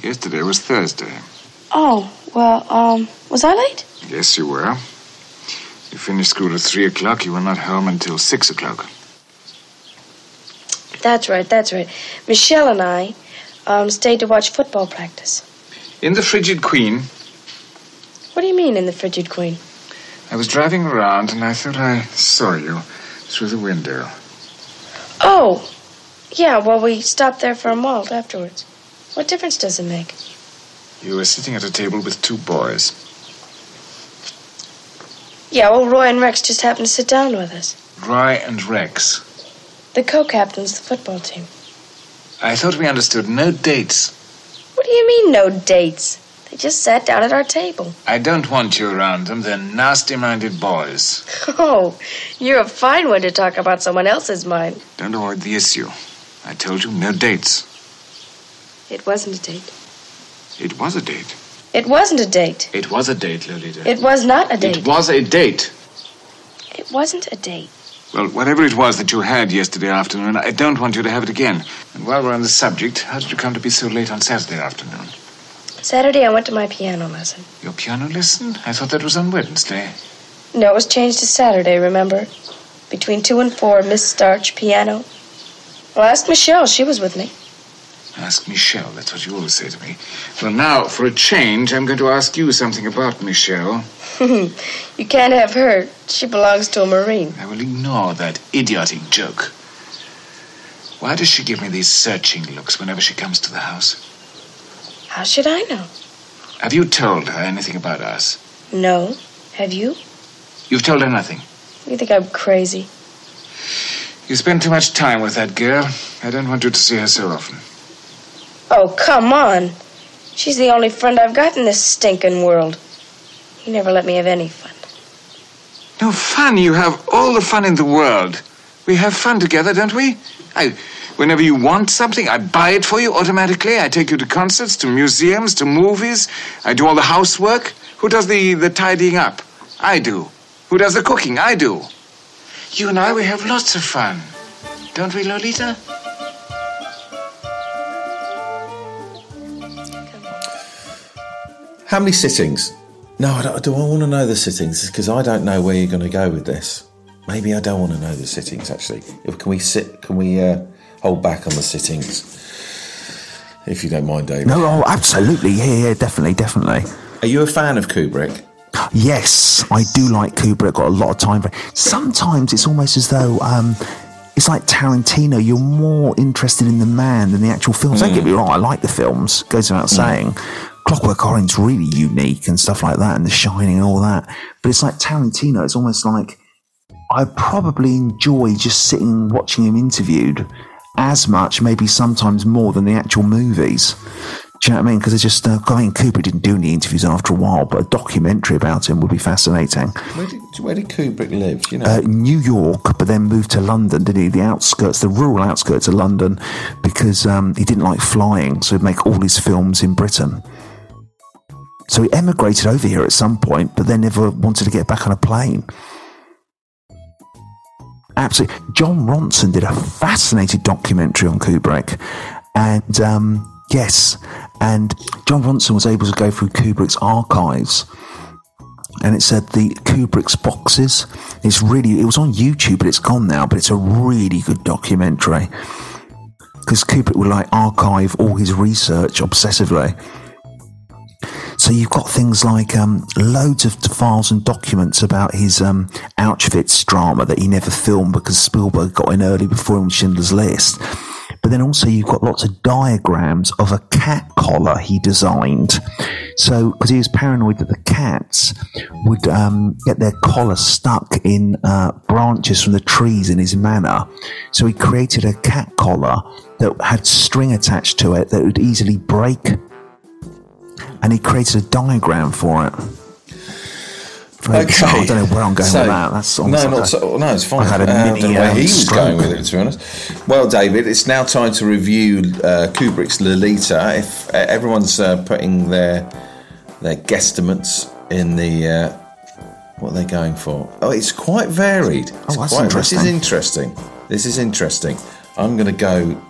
Yesterday was Thursday. Oh, well, um, was I late? Yes, you were. You finished school at three o'clock. You were not home until six o'clock. That's right, that's right. Michelle and I um, stayed to watch football practice. In the Frigid Queen, What do you mean in the Frigid Queen? I was driving around and I thought I saw you through the window. Oh, yeah, well, we stopped there for a malt afterwards. What difference does it make? You were sitting at a table with two boys. Yeah, well, Roy and Rex just happened to sit down with us. Roy and Rex. The co captains of the football team. I thought we understood no dates. What do you mean, no dates? They just sat down at our table. I don't want you around them. They're nasty minded boys. Oh, you're a fine one to talk about someone else's mind. Don't avoid the issue. I told you no dates. It wasn't a date. It was a date. It wasn't a date. It was a date, Lolita. It was not a date. It was a date. It wasn't a date. Well, whatever it was that you had yesterday afternoon, I don't want you to have it again. And while we're on the subject, how did you come to be so late on Saturday afternoon? Saturday, I went to my piano lesson. Your piano lesson? I thought that was on Wednesday. No, it was changed to Saturday, remember? Between 2 and 4, Miss Starch, piano. Well, ask Michelle. She was with me. Ask Michelle. That's what you always say to me. Well, now, for a change, I'm going to ask you something about Michelle. you can't have her. She belongs to a Marine. I will ignore that idiotic joke. Why does she give me these searching looks whenever she comes to the house? How should I know? Have you told her anything about us? No. Have you? You've told her nothing. You think I'm crazy? You spend too much time with that girl. I don't want you to see her so often. Oh, come on. She's the only friend I've got in this stinking world. You never let me have any fun. No fun. You have all the fun in the world. We have fun together, don't we? I, whenever you want something, I buy it for you automatically. I take you to concerts, to museums, to movies. I do all the housework. Who does the, the tidying up? I do. Who does the cooking? I do. You and I, we have lots of fun. Don't we, Lolita? How many sittings? No, I don't, do I want to know the sittings? Because I don't know where you're going to go with this. Maybe I don't want to know the sittings. Actually, can we sit? Can we uh, hold back on the sittings? If you don't mind, David. No, oh, absolutely. Yeah, yeah, definitely, definitely. Are you a fan of Kubrick? Yes, I do like Kubrick. Got a lot of time for. Sometimes it's almost as though um, it's like Tarantino. You're more interested in the man than the actual films. Don't get me wrong. I like the films. Goes without saying. Clockwork Orange really unique and stuff like that, and The Shining and all that. But it's like Tarantino. It's almost like I probably enjoy just sitting watching him interviewed as much, maybe sometimes more than the actual movies. Do you know what I mean? Because it's just, uh, I mean, Cooper didn't do any interviews after a while, but a documentary about him would be fascinating. Where did, where did Kubrick live? You know, Uh, New York, but then moved to London, didn't he? The outskirts, the rural outskirts of London, because um, he didn't like flying, so he'd make all his films in Britain. So he emigrated over here at some point, but then never wanted to get back on a plane. Absolutely. Jon Ronson did a fascinating documentary on Kubrick. And um, yes, and Jon Ronson was able to go through Kubrick's archives. And it said the Kubrick's boxes. It's really, it was on YouTube, but it's gone now. But it's a really good documentary. Because Kubrick would like archive all his research obsessively. So you've got things like um, loads of files and documents about his um, Auschwitz drama that he never filmed because Spielberg got in early before him Schindler's List. But then also you've got lots of diagrams of a cat collar he designed. So because he was paranoid that the cats would um, get their collar stuck in uh, branches from the trees in his manor, so he created a cat collar that had string attached to it that would easily break and he created a diagram for it. Very bizarre. I don't know where I'm going So- with that. That's no, almost not a- so, no, it's fine. I had a Uh, don't mini, know where um, he was stroke. going with it, to be honest. Well, David, it's now time to review uh, Kubrick's Lolita. If uh, everyone's uh, putting their their guesstimates in the uh, what they're going for, oh, it's quite varied. It's Oh, that's quite, This is interesting. interesting. This is interesting. I'm going to go.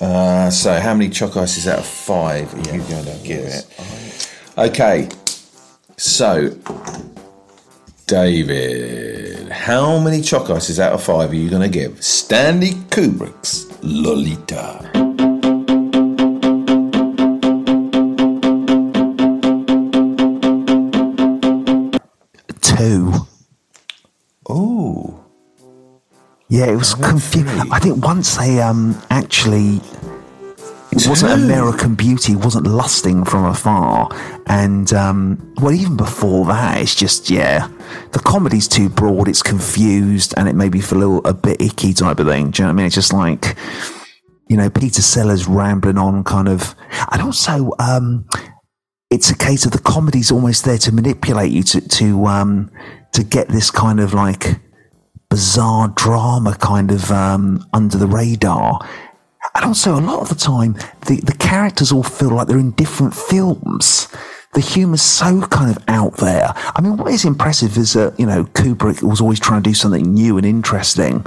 Uh, so, how many choc ices out of five are you going to give it? Okay, so David, how many choc ices out of five are you going to give Stanley Kubrick's Lolita? Two. Oh, Yeah, it was confusing. I think once they um actually. It wasn't American Beauty, wasn't lusting from afar. And, um, well, even before that, it's just, yeah, the comedy's too broad, it's confused, and it made me feel a, little, a bit icky type of thing. Do you know what I mean? It's just like, you know, Peter Sellers rambling on kind of. And also, um, it's a case of the comedy's almost there to manipulate you to, to, um, to get this kind of like bizarre drama kind of um, under the radar. And also, a lot of the time, the, the characters all feel like they're in different films. The humour's so kind of out there. I mean, what is impressive is that, you know, Kubrick was always trying to do something new and interesting.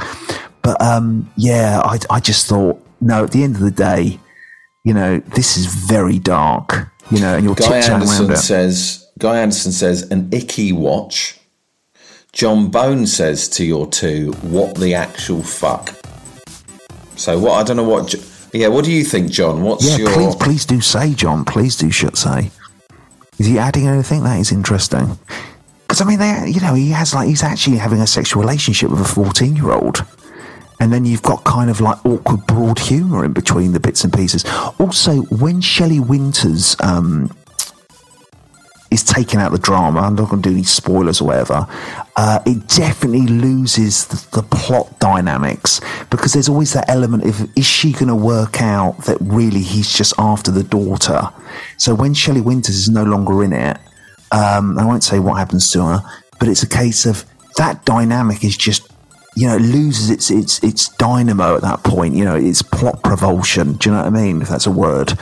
But um, yeah, I, I just thought, no, at the end of the day, you know, this is very dark, you know, and you're Guy Anderson says. Guy Anderson says an icky watch. John Bone says to your two, "What the actual fuck?" So what? I don't know what. Yeah, what do you think, John? What's Yeah, your? please, please do say, John. Please do should say. Is he adding anything? That is interesting. Because I mean, they, you know, he has like he's actually having a sexual relationship with a fourteen-year-old, and then you've got kind of like awkward broad humour in between the bits and pieces. Also, when Shelley Winters um, is taking out the drama, I'm not going to do any spoilers or whatever. Uh, it definitely loses the, the plot dynamics because there's always that element of is she going to work out that really he's just after the daughter? So when Shelley Winters is no longer in it, um, I won't say what happens to her, but it's a case of that dynamic is just you know, it loses its its its dynamo at that point. You know, it's plot propulsion. Do you know what I mean? If that's a word.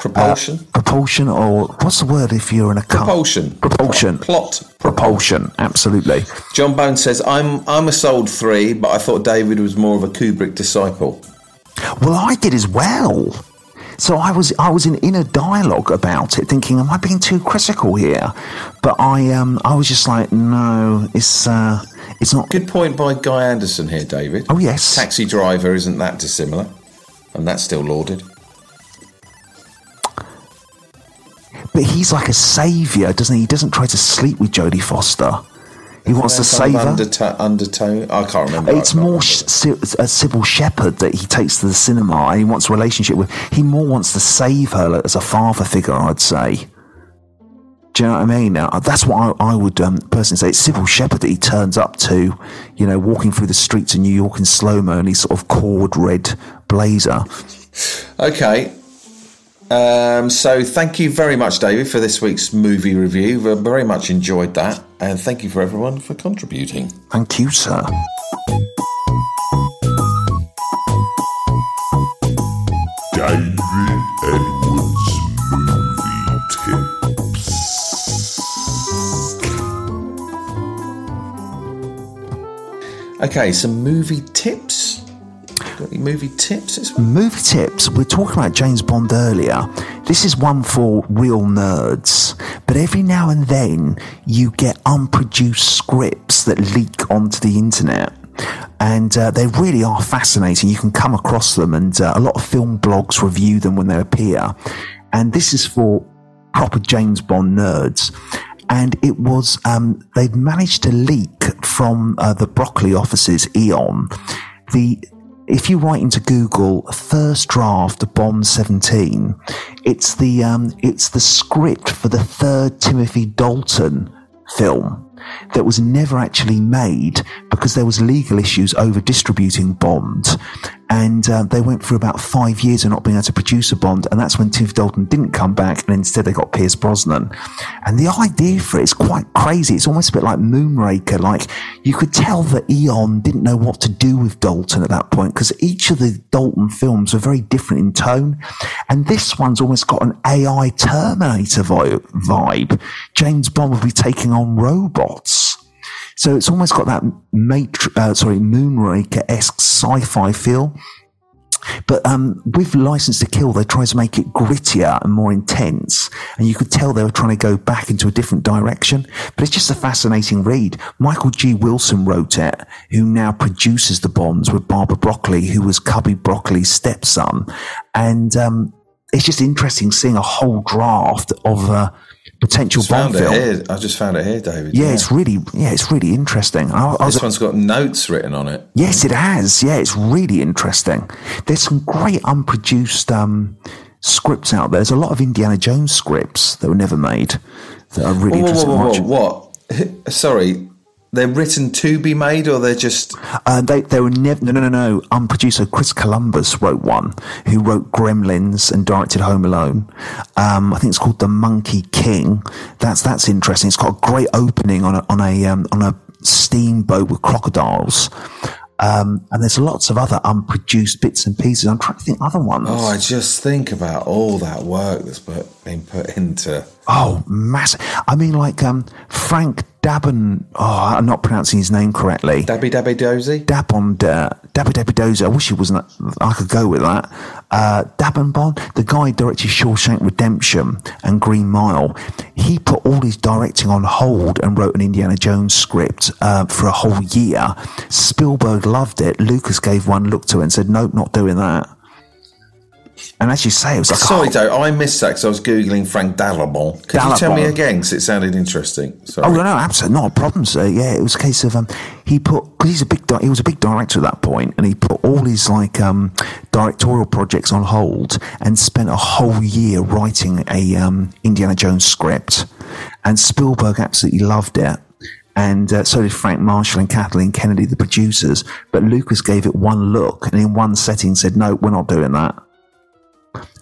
Propulsion? Uh, propulsion, or what's the word if you're in a car? Propulsion. Propulsion. Plot. Propulsion. Absolutely. John Bone says, "I'm I'm a sold three, but I thought David was more of a Kubrick disciple." Well, I did as well. So I was I was in inner dialogue about it, thinking, am I being too critical here? But I um I was just like, no, it's uh it's not. Good point by Guy Anderson here, David. Oh yes. Taxi Driver isn't that dissimilar, and that's still lauded. But he's like a savior, doesn't he? He doesn't try to sleep with Jodie Foster. He wants to save her. underto- undertone. I can't remember. It's can't more remember. uh, Cybill Shepherd that he takes to the cinema and he wants a relationship with. He more wants to save her as a father figure, I'd say. Do you know what I mean? Now, that's what I, I would um, personally say. It's Cybill Shepherd that he turns up to, you know, walking through the streets of New York in slow mo in his sort of cord red blazer. Okay. Um, so thank you very much, David, for this week's movie review. We very much enjoyed that, and thank you for everyone for contributing. Thank you, sir. David Edwards Movie Tips. Okay, some movie tips. Movie tips? Movie tips. We're talking about James Bond earlier. This is one for real nerds. But every now and then you get unproduced scripts that leak onto the internet. And uh, they really are fascinating. You can come across them, and uh, a lot of film blogs review them when they appear. And this is for proper James Bond nerds. And it was, um, they've managed to leak from uh, the Broccoli offices, Eon, the if you write into Google first draft of Bond 17, it's the um, it's the script for the third Timothy Dalton film that was never actually made because there was legal issues over distributing Bond, and uh, they went for about five years of not being able to produce a Bond, and that's when Tiff Dalton didn't come back, and instead they got Pierce Brosnan. And the idea for it is quite crazy. It's almost a bit like Moonraker. Like you could tell that Eon didn't know what to do with Dalton at that point because each of the Dalton films were very different in tone, and this one's almost got an AI Terminator vibe. James Bond would be taking on robots. So it's almost got that matri- uh, sorry, Moonraker esque sci fi feel. But um, with License to Kill, they tried to make it grittier and more intense, and you could tell they were trying to go back into a different direction. But it's just a fascinating read. Michael G. Wilson wrote it, who now produces the Bonds with Barbara Broccoli, who was Cubby Broccoli's stepson, and um, it's just interesting seeing a whole draft of a potential Just it film. here. I just found it here, David. Yeah, it's really, yeah, it's really interesting. I, I was This one's got notes written on it. Yes, it has. Yeah, it's really interesting. There's some great unproduced um, scripts out there. There's a lot of Indiana Jones scripts that were never made that are really Whoa, whoa, interesting. whoa, whoa, what? Sorry, they're written to be made, or they're just Uh, they, they were never, no, no, no, no. Unproduced. So Chris Columbus wrote one, who wrote Gremlins and directed Home Alone. Um, I think it's called The Monkey King. That's, that's interesting. It's got a great opening on a, on a, um, on a steamboat with crocodiles. Um, and there's lots of other unproduced bits and pieces. I'm trying to think other ones. Oh, I just think about all that work that's put, been put into. Oh, massive. I mean, like um, Frank Dabon. Oh, I'm not pronouncing his name correctly. Dabby Dabby Dozy? Dabon, uh, Dabby Dabby Dozer. I wish it wasn't. I could go with that. Uh, Dabon Bond, the guy directed Shawshank Redemption and Green Mile. He put all his directing on hold and wrote an Indiana Jones script uh, for a whole year. Spielberg loved it. Lucas gave one look to it and said, "Nope, not doing that." And as you say, it was like, Sorry, Joe, I missed that because I was Googling Frank Darabont. Could you tell me again? Because it sounded interesting. Sorry. Oh no, no, absolutely not a problem, sir. Yeah, it was a case of um, he put because he's a big di- he was a big director at that point, and he put all his like um, directorial projects on hold and spent a whole year writing a um, Indiana Jones script, and Spielberg absolutely loved it. And uh, so did Frank Marshall and Kathleen Kennedy, the producers. But Lucas gave it one look, and in one setting said, "No, we're not doing that."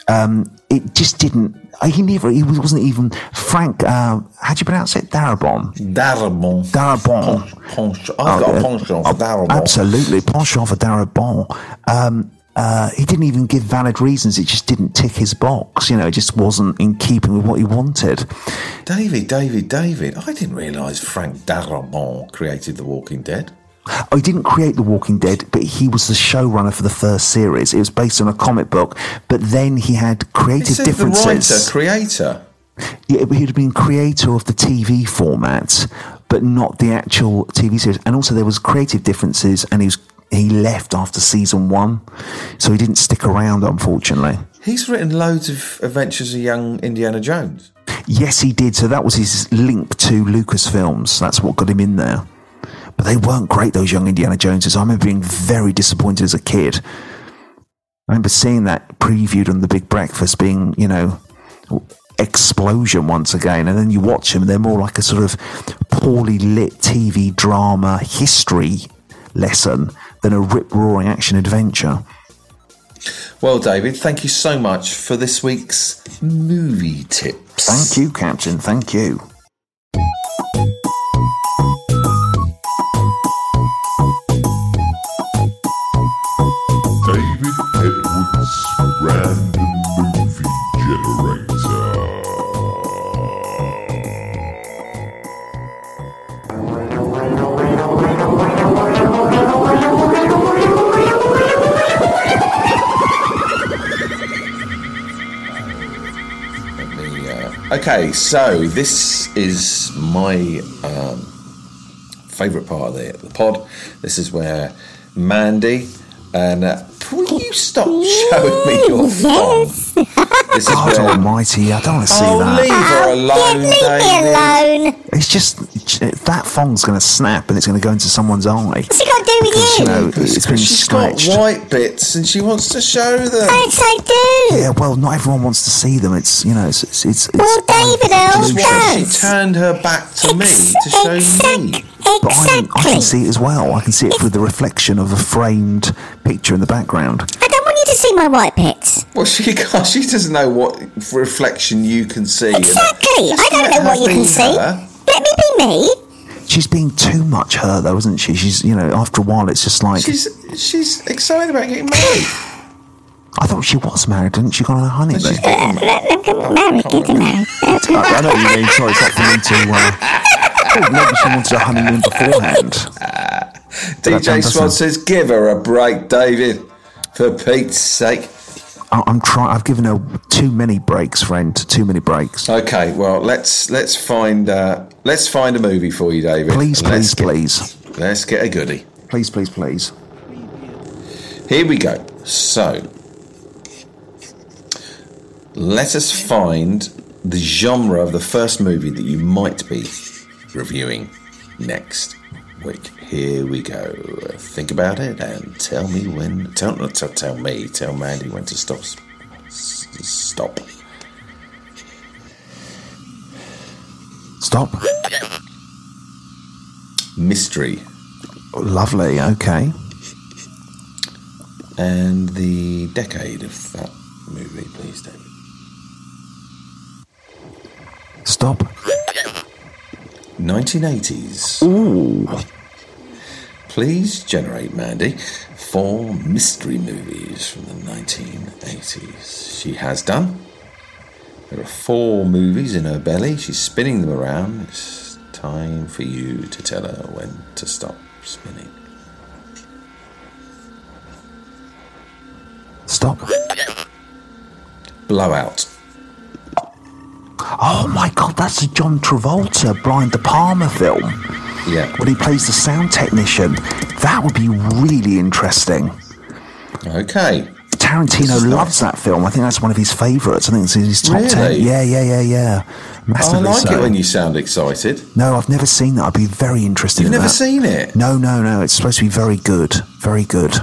Um, it just didn't. uh, He never. He wasn't even Frank. Uh, how do you pronounce it? Darabon. Darabon. Darabon. Pench- I've got a uh, penchant for Darabont. Absolutely, penchant for Darabon. Um, uh, he didn't even give valid reasons. It just didn't tick his box. You know, it just wasn't in keeping with what he wanted. David, David, David. I didn't realise Frank Darabont created The Walking Dead. He didn't create The Walking Dead, but he was the showrunner for the first series. It was based on a comic book, but then he had creative says the differences. writer, creator. Yeah, he'd been creator of the TV format, but not the actual TV series. And also, there was creative differences, and he was he left after season one, so he didn't stick around, unfortunately. He's written loads of Adventures of Young Indiana Jones. Yes, he did. So that was his link to Lucasfilms. That's what got him in there. But they weren't great, those young Indiana Joneses. I remember being very disappointed as a kid. I remember seeing that previewed on the Big Breakfast being, you know, explosion once again. And then you watch them, they're more like a sort of poorly lit TV drama history lesson than a rip roaring action adventure. Well, David, thank you so much for this week's movie tips. Thank you, Captain. Thank you. Okay, so this is my um, favourite part of the, the pod. This is where Mandy and uh, will you stop showing me your phone? This is God where. almighty, I don't want to see Oh, that. leave her alone, Leave me alone. It's just that thong's going to snap and it's going to go into someone's eye. What's it got to do with Because, you? you know, it's been She's got white bits and she wants to show them. Yes, I do. Yeah, well, not everyone wants to see them. It's you know, it's it's it's. it's Well, David Earl Just why she turned her back to me to show me. but I, can- I can see it as well. I can see it through the reflection of a framed picture in the background. I don't you see my white bits. Well, she can't, she doesn't know what reflection you can see. Exactly. I don't know what you be can see. her. Let me be me. She's being too much her though, isn't she? She's you know, after a while, it's just like She's she's excited about getting married. I thought she was married, didn't she? Got on a honeymoon. She's getting married. Let them get married. Get them. I, I know what you mean. Sorry, it's not for me to. Uh, oh, maybe she wanted a honeymoon beforehand. DJ doesn't- says, "Give her a break, David." For Pete's sake. I'm trying. I've given her too many breaks, friend. Too many breaks. Okay, well let's let's find uh, let's find a movie for you, David. Please, Let's please, get- please, Let's get a goodie. please, please, please. Here we go. So, let us find the genre of the first movie that you might be reviewing next week. Here we go. Think about it and tell me when. Tell tell, tell me. Tell Mandy when to stop. Stop. Stop. Mystery Lovely. Okay. and the decade of that movie, please, David. Stop. 1980s. Ooh. Please generate, Mandy, four mystery movies from the 1980s. She has done. There are four movies in her belly. She's spinning them around. It's time for you to tell her when to stop spinning. Stop. Blowout. Oh my God, that's a John Travolta Brian De Palma film Yeah. when he plays the sound technician. That would be really interesting. Okay. Tarantino loves that film. I think that's one of his favourites. I think it's in his top ten. Really? Yeah, yeah, yeah, yeah. I like so. it when you sound excited. No, I've never seen that. I'd be very interested You've in never that. seen it? No, no, no. It's supposed to be very good. Very good.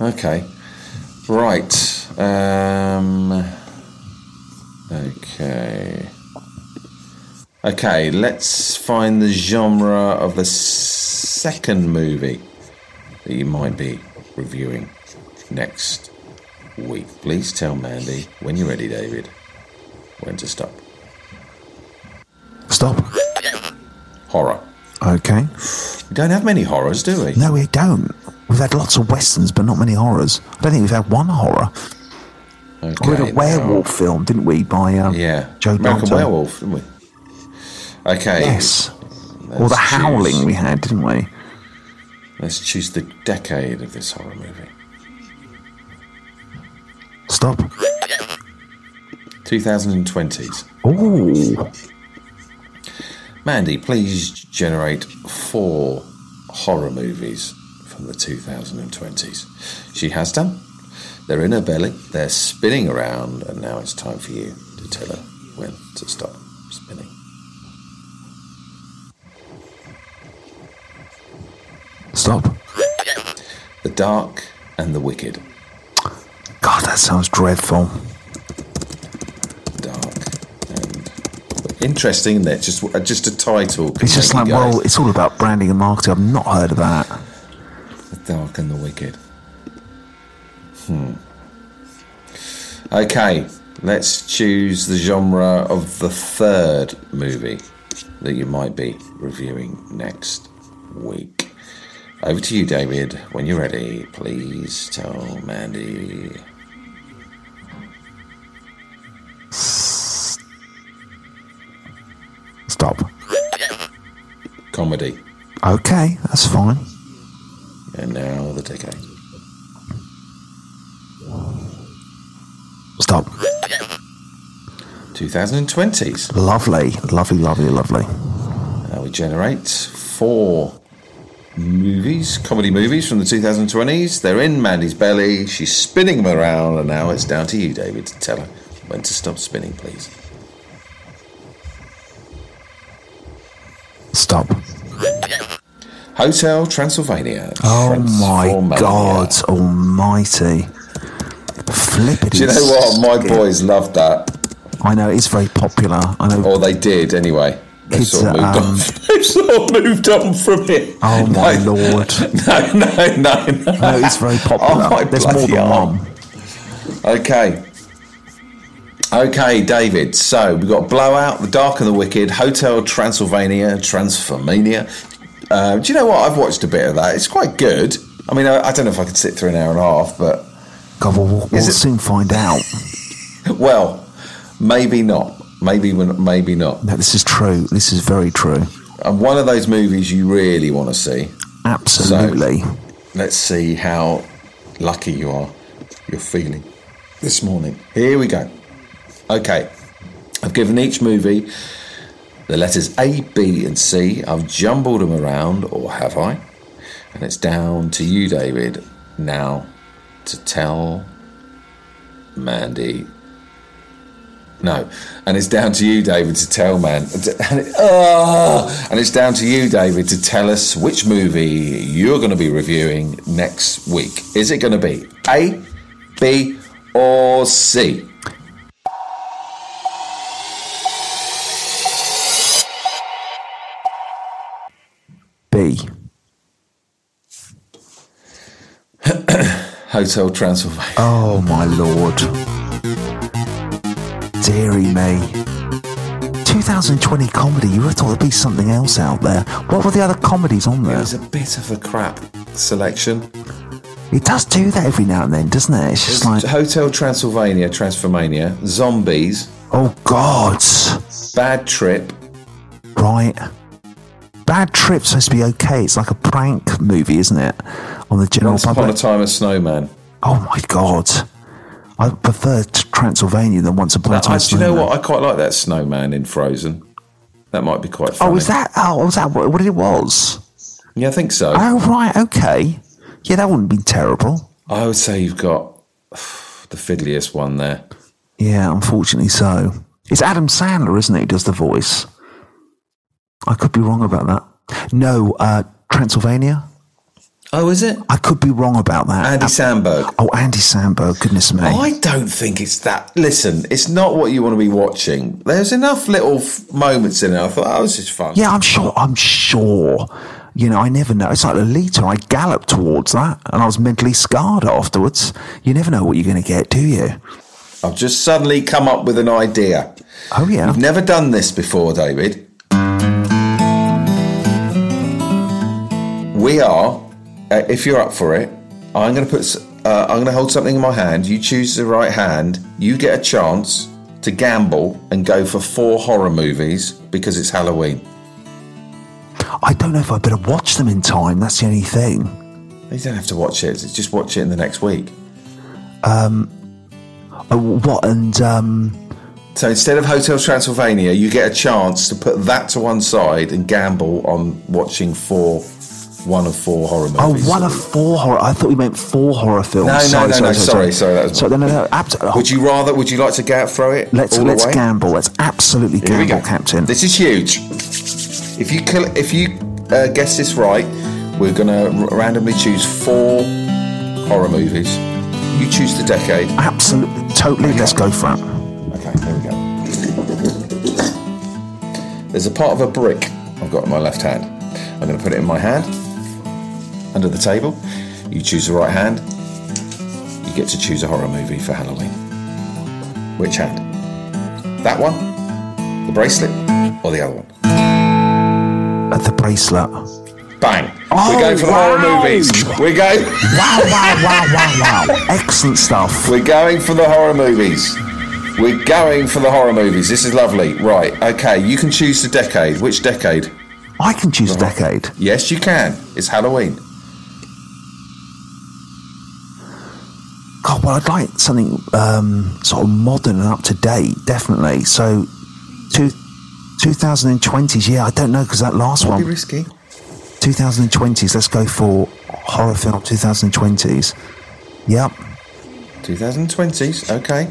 Okay. Right. Um, okay. Okay, let's find the genre of the second movie that you might be reviewing next week. Please tell Mandy when you're ready, David, when to stop. Stop. Horror. Okay. We don't have many horrors, do we? No, we don't. We've had lots of westerns, but not many horrors. I don't think we've had one horror. Okay, we had a now- werewolf film, didn't we? By um, Yeah. Joe American. Werewolf, didn't we? Okay. Yes. Or let's the Howling we had, didn't we? Let's choose the decade of this horror movie. Stop. 2020s. Ooh. Mandy, please generate four horror movies from the 2020s. She has done. They're in her belly, they're spinning around, and now it's time for you to tell her when to stop spinning. Stop. The Dark and the Wicked. God, that sounds dreadful. Dark and interesting, isn't it? Just uh, just a title. It's just like, well, it's all about branding and marketing. I've not heard of that. The Dark and the Wicked. Hmm. Okay, let's choose the genre of the third movie that you might be reviewing next week. Over to you, David. When you're ready, please tell Mandy. Stop. Comedy. Okay, that's fine. And now the decade. Stop. 2020s. Lovely, lovely, lovely, lovely. Uh, we generate four movies, comedy movies from the 2020s. They're in Mandy's belly. She's spinning them around, and now it's down to you, David, to tell her when to stop spinning, please. Stop. Hotel Transylvania. Oh my God Almighty! Flippity. Do you know what? My boys loved that. I know it's very popular. I know. Or they did, anyway. Kids sort of moved um. They've sort of moved on from it. Oh my No. lord! No, no, no, no. No, it's very popular. Oh, There's more than arm. one. Okay. Okay, David. So we've got Blowout, The Dark and the Wicked, Hotel Transylvania, Transformania. Uh, do you know what? I've watched a bit of that. It's quite good. I mean, I, I don't know if I could sit through an hour and a half, but God, we'll, we'll, soon find out. well, maybe not. Maybe maybe not. No, this is true. This is very true. And one of those movies you really want to see. Absolutely. Let's see how lucky you are you're feeling this morning. Here we go. Okay, I've given each movie the letters A, B, and C. I've jumbled them around, or have I? And it's down to you, David, now to tell Mandy. No, and it's down to you, David, to tell man. And, it, oh, and it's down to you, David, to tell us which movie you're going to be reviewing next week. Is it going to be A, B, or C? B. Hotel Transylvania. Oh my lord. Deary me. 2020 comedy, you would have thought there'd be something else out there. What were the other comedies on It there? was a bit of a crap selection. It does do that every now and then, doesn't it? It's just like, Hotel Transylvania, Transformania, Zombies, oh god. Bad Trip, Right. Bad Trip's supposed to be okay. It's like a prank movie, isn't it? On the general Once Upon a Time a Snowman. Oh my god. I prefer Transylvania than Once Upon a Time. Do you know what? I quite like that snowman in Frozen. That might be quite funny. Oh, is that? Oh, was that what, what it was? Yeah, I think so. Oh, right. Okay. Yeah, that wouldn't be terrible. I would say you've got the fiddliest one there. Yeah, unfortunately so. It's Adam Sandler, isn't it, who does the voice? I could be wrong about that. No, uh, Transylvania. Oh, is it? I could be wrong about that. Andy Uh, Samberg. Oh, Andy Samberg. Goodness me. I don't think it's that. Listen, it's not what you want to be watching. There's enough little f- moments in it. I thought, oh, this is fun. Yeah, I'm sure. I'm sure. You know, I never know. It's like Lolita. I galloped towards that, and I was mentally scarred afterwards. You never know what you're going to get, do you? I've just suddenly come up with an idea. Oh yeah. You've never done this before, David. We are, uh, if you're up for it, I'm going to put. Uh, I'm going to hold something in my hand. You choose the right hand. You get a chance to gamble and go for four horror movies because it's Halloween. I don't know if I better watch them in time. That's the only thing. You don't have to watch it. Just watch it in the next week. Oh, what? And um, So instead of Hotel Transylvania, you get a chance to put that to one side and gamble on watching four, one of four horror oh, movies. Oh, one of four horror. I thought we meant four horror films. No, no, sorry, no, sorry, no, sorry, sorry, sorry, that was so, no, no, no. Abs- oh, Would you rather? Would you like to ga- throw it? let's let's away? gamble. Let's absolutely Here gamble, Captain. This is huge. If you kill, if you uh, guess this right, we're gonna r- randomly choose four horror movies. You choose the decade. absolutely, totally. Let's go for it. Okay, there we go. There's a part of a brick I've got in my left hand. I'm going to put it in my hand, under the table. You choose the right hand. You get to choose a horror movie for Halloween. Which hand? That one? The bracelet? Or the other one? At the bracelet. Bang! Oh, We're going for the horror movies. We're going. Wow! Wow! Wow! Wow! Wow! Excellent stuff. We're going for the horror movies. We're going for the horror movies. This is lovely. Right. Okay. You can choose the decade. Which decade? I can choose a decade. Yes, you can. It's Halloween. Well, I'd like something um, sort of modern and up to date, definitely. So, two, 2020s, yeah, I don't know because that last Be one, risky. 2020s. Let's go for horror film 2020s. Yep. 2020s. Okay.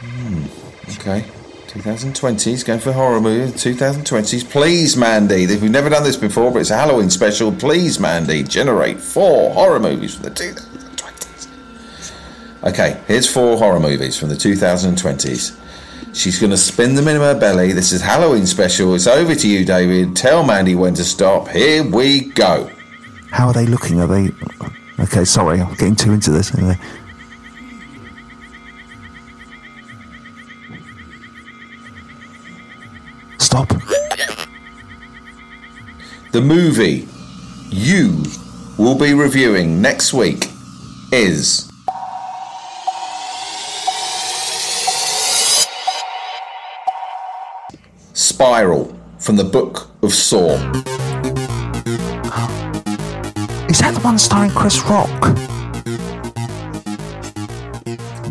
Hmm. Okay. 2020s. Going for horror movie. 2020s. Please, Mandy. We've never done this before, but it's a Halloween special. Please, Mandy, generate four horror movies for the 2020s. Okay, here's four horror movies from the 2020s. She's going to spin them in her belly. This is Halloween special. It's over to you, David. Tell Mandy when to stop. Here we go. How are they looking? Are they. Okay, sorry, I'm getting too into this. Anyway. Stop. The movie you will be reviewing next week is. Spiral from the Book of Saw. Is that the one starring Chris Rock?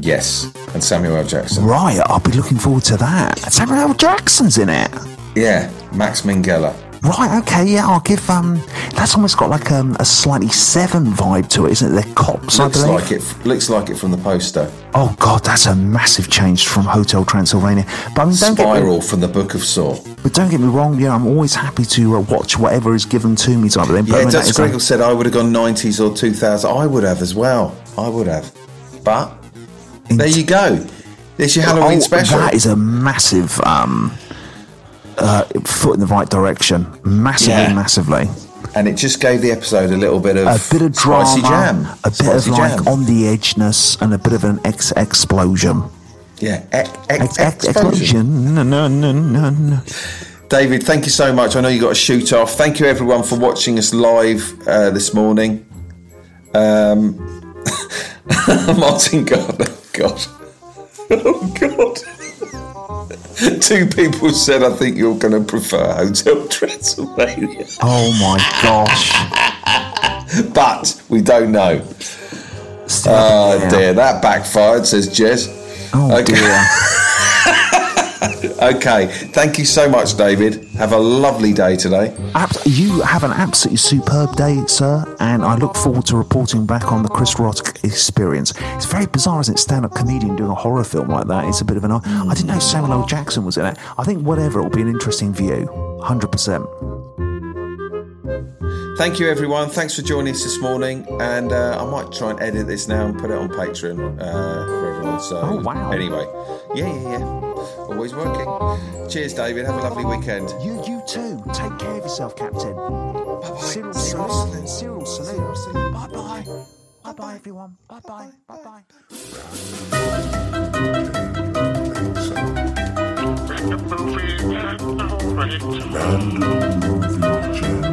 Yes, and Samuel L. Jackson. Right, I'll be looking forward to that. Samuel L. Jackson's in it. Yeah, Max Minghella. Right, okay, yeah, I'll give um that's almost got like um, a slightly seven vibe to it, isn't it? They're cops, I Looks believe. like it. Looks like it from the poster. Oh god, that's a massive change from Hotel Transylvania. But I mean, don't get me, Spiral from the Book of Saw. but don't get me wrong. Yeah, I'm always happy to uh, watch whatever is given to me, type of thing. But I Yeah, mean, Dutch um, said I would have gone 90s or 2000. I would have as well. I would have. But there you go. There's your Halloween oh, special. That is a massive um, uh, foot in the right direction. Massively, Yeah. massively. and it just gave the episode a little bit of A bit of drama, spicy jam. a bit of like jam. on the edgeness, and a bit of an ex explosion. yeah, ex- ex- Ex- ex- explosion. No, no, no, no, no. David, thank you so much. I know you got to shoot off. Thank you everyone for watching us live uh, this morning. Um, Martin Gardner, God, oh God. Two people said, "I think you're going to prefer Hotel Transylvania," Oh my gosh. but we don't know. Oh there. dear, that backfired. Says Jess. Oh Okay. dear. Okay, thank you so much, David. Have a lovely day today. You have an absolutely superb day, sir, and I look forward to reporting back on the Chris Rock experience. It's very bizarre, isn't it? Stand up comedian doing a horror film like that. It's a bit of an. I didn't know Samuel L. Jackson was in it. I think whatever, it'll be an interesting view. 100%. Thank you, everyone. Thanks for joining us this morning. And uh, I might try and edit this now and put it on Patreon uh, for everyone. So, Oh, wow. Anyway, yeah, yeah, yeah. Always working. Cheers, David. Have a lovely weekend. You, you too. Take care of yourself, Captain. Bye-bye. Cyril salute. Cyril salute. Bye-bye. Bye-bye, everyone. Bye-bye. Bye-bye. Random movie. Random movie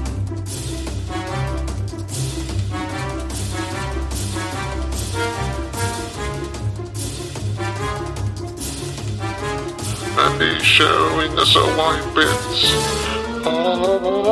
Sharing us our wine bits. Oh.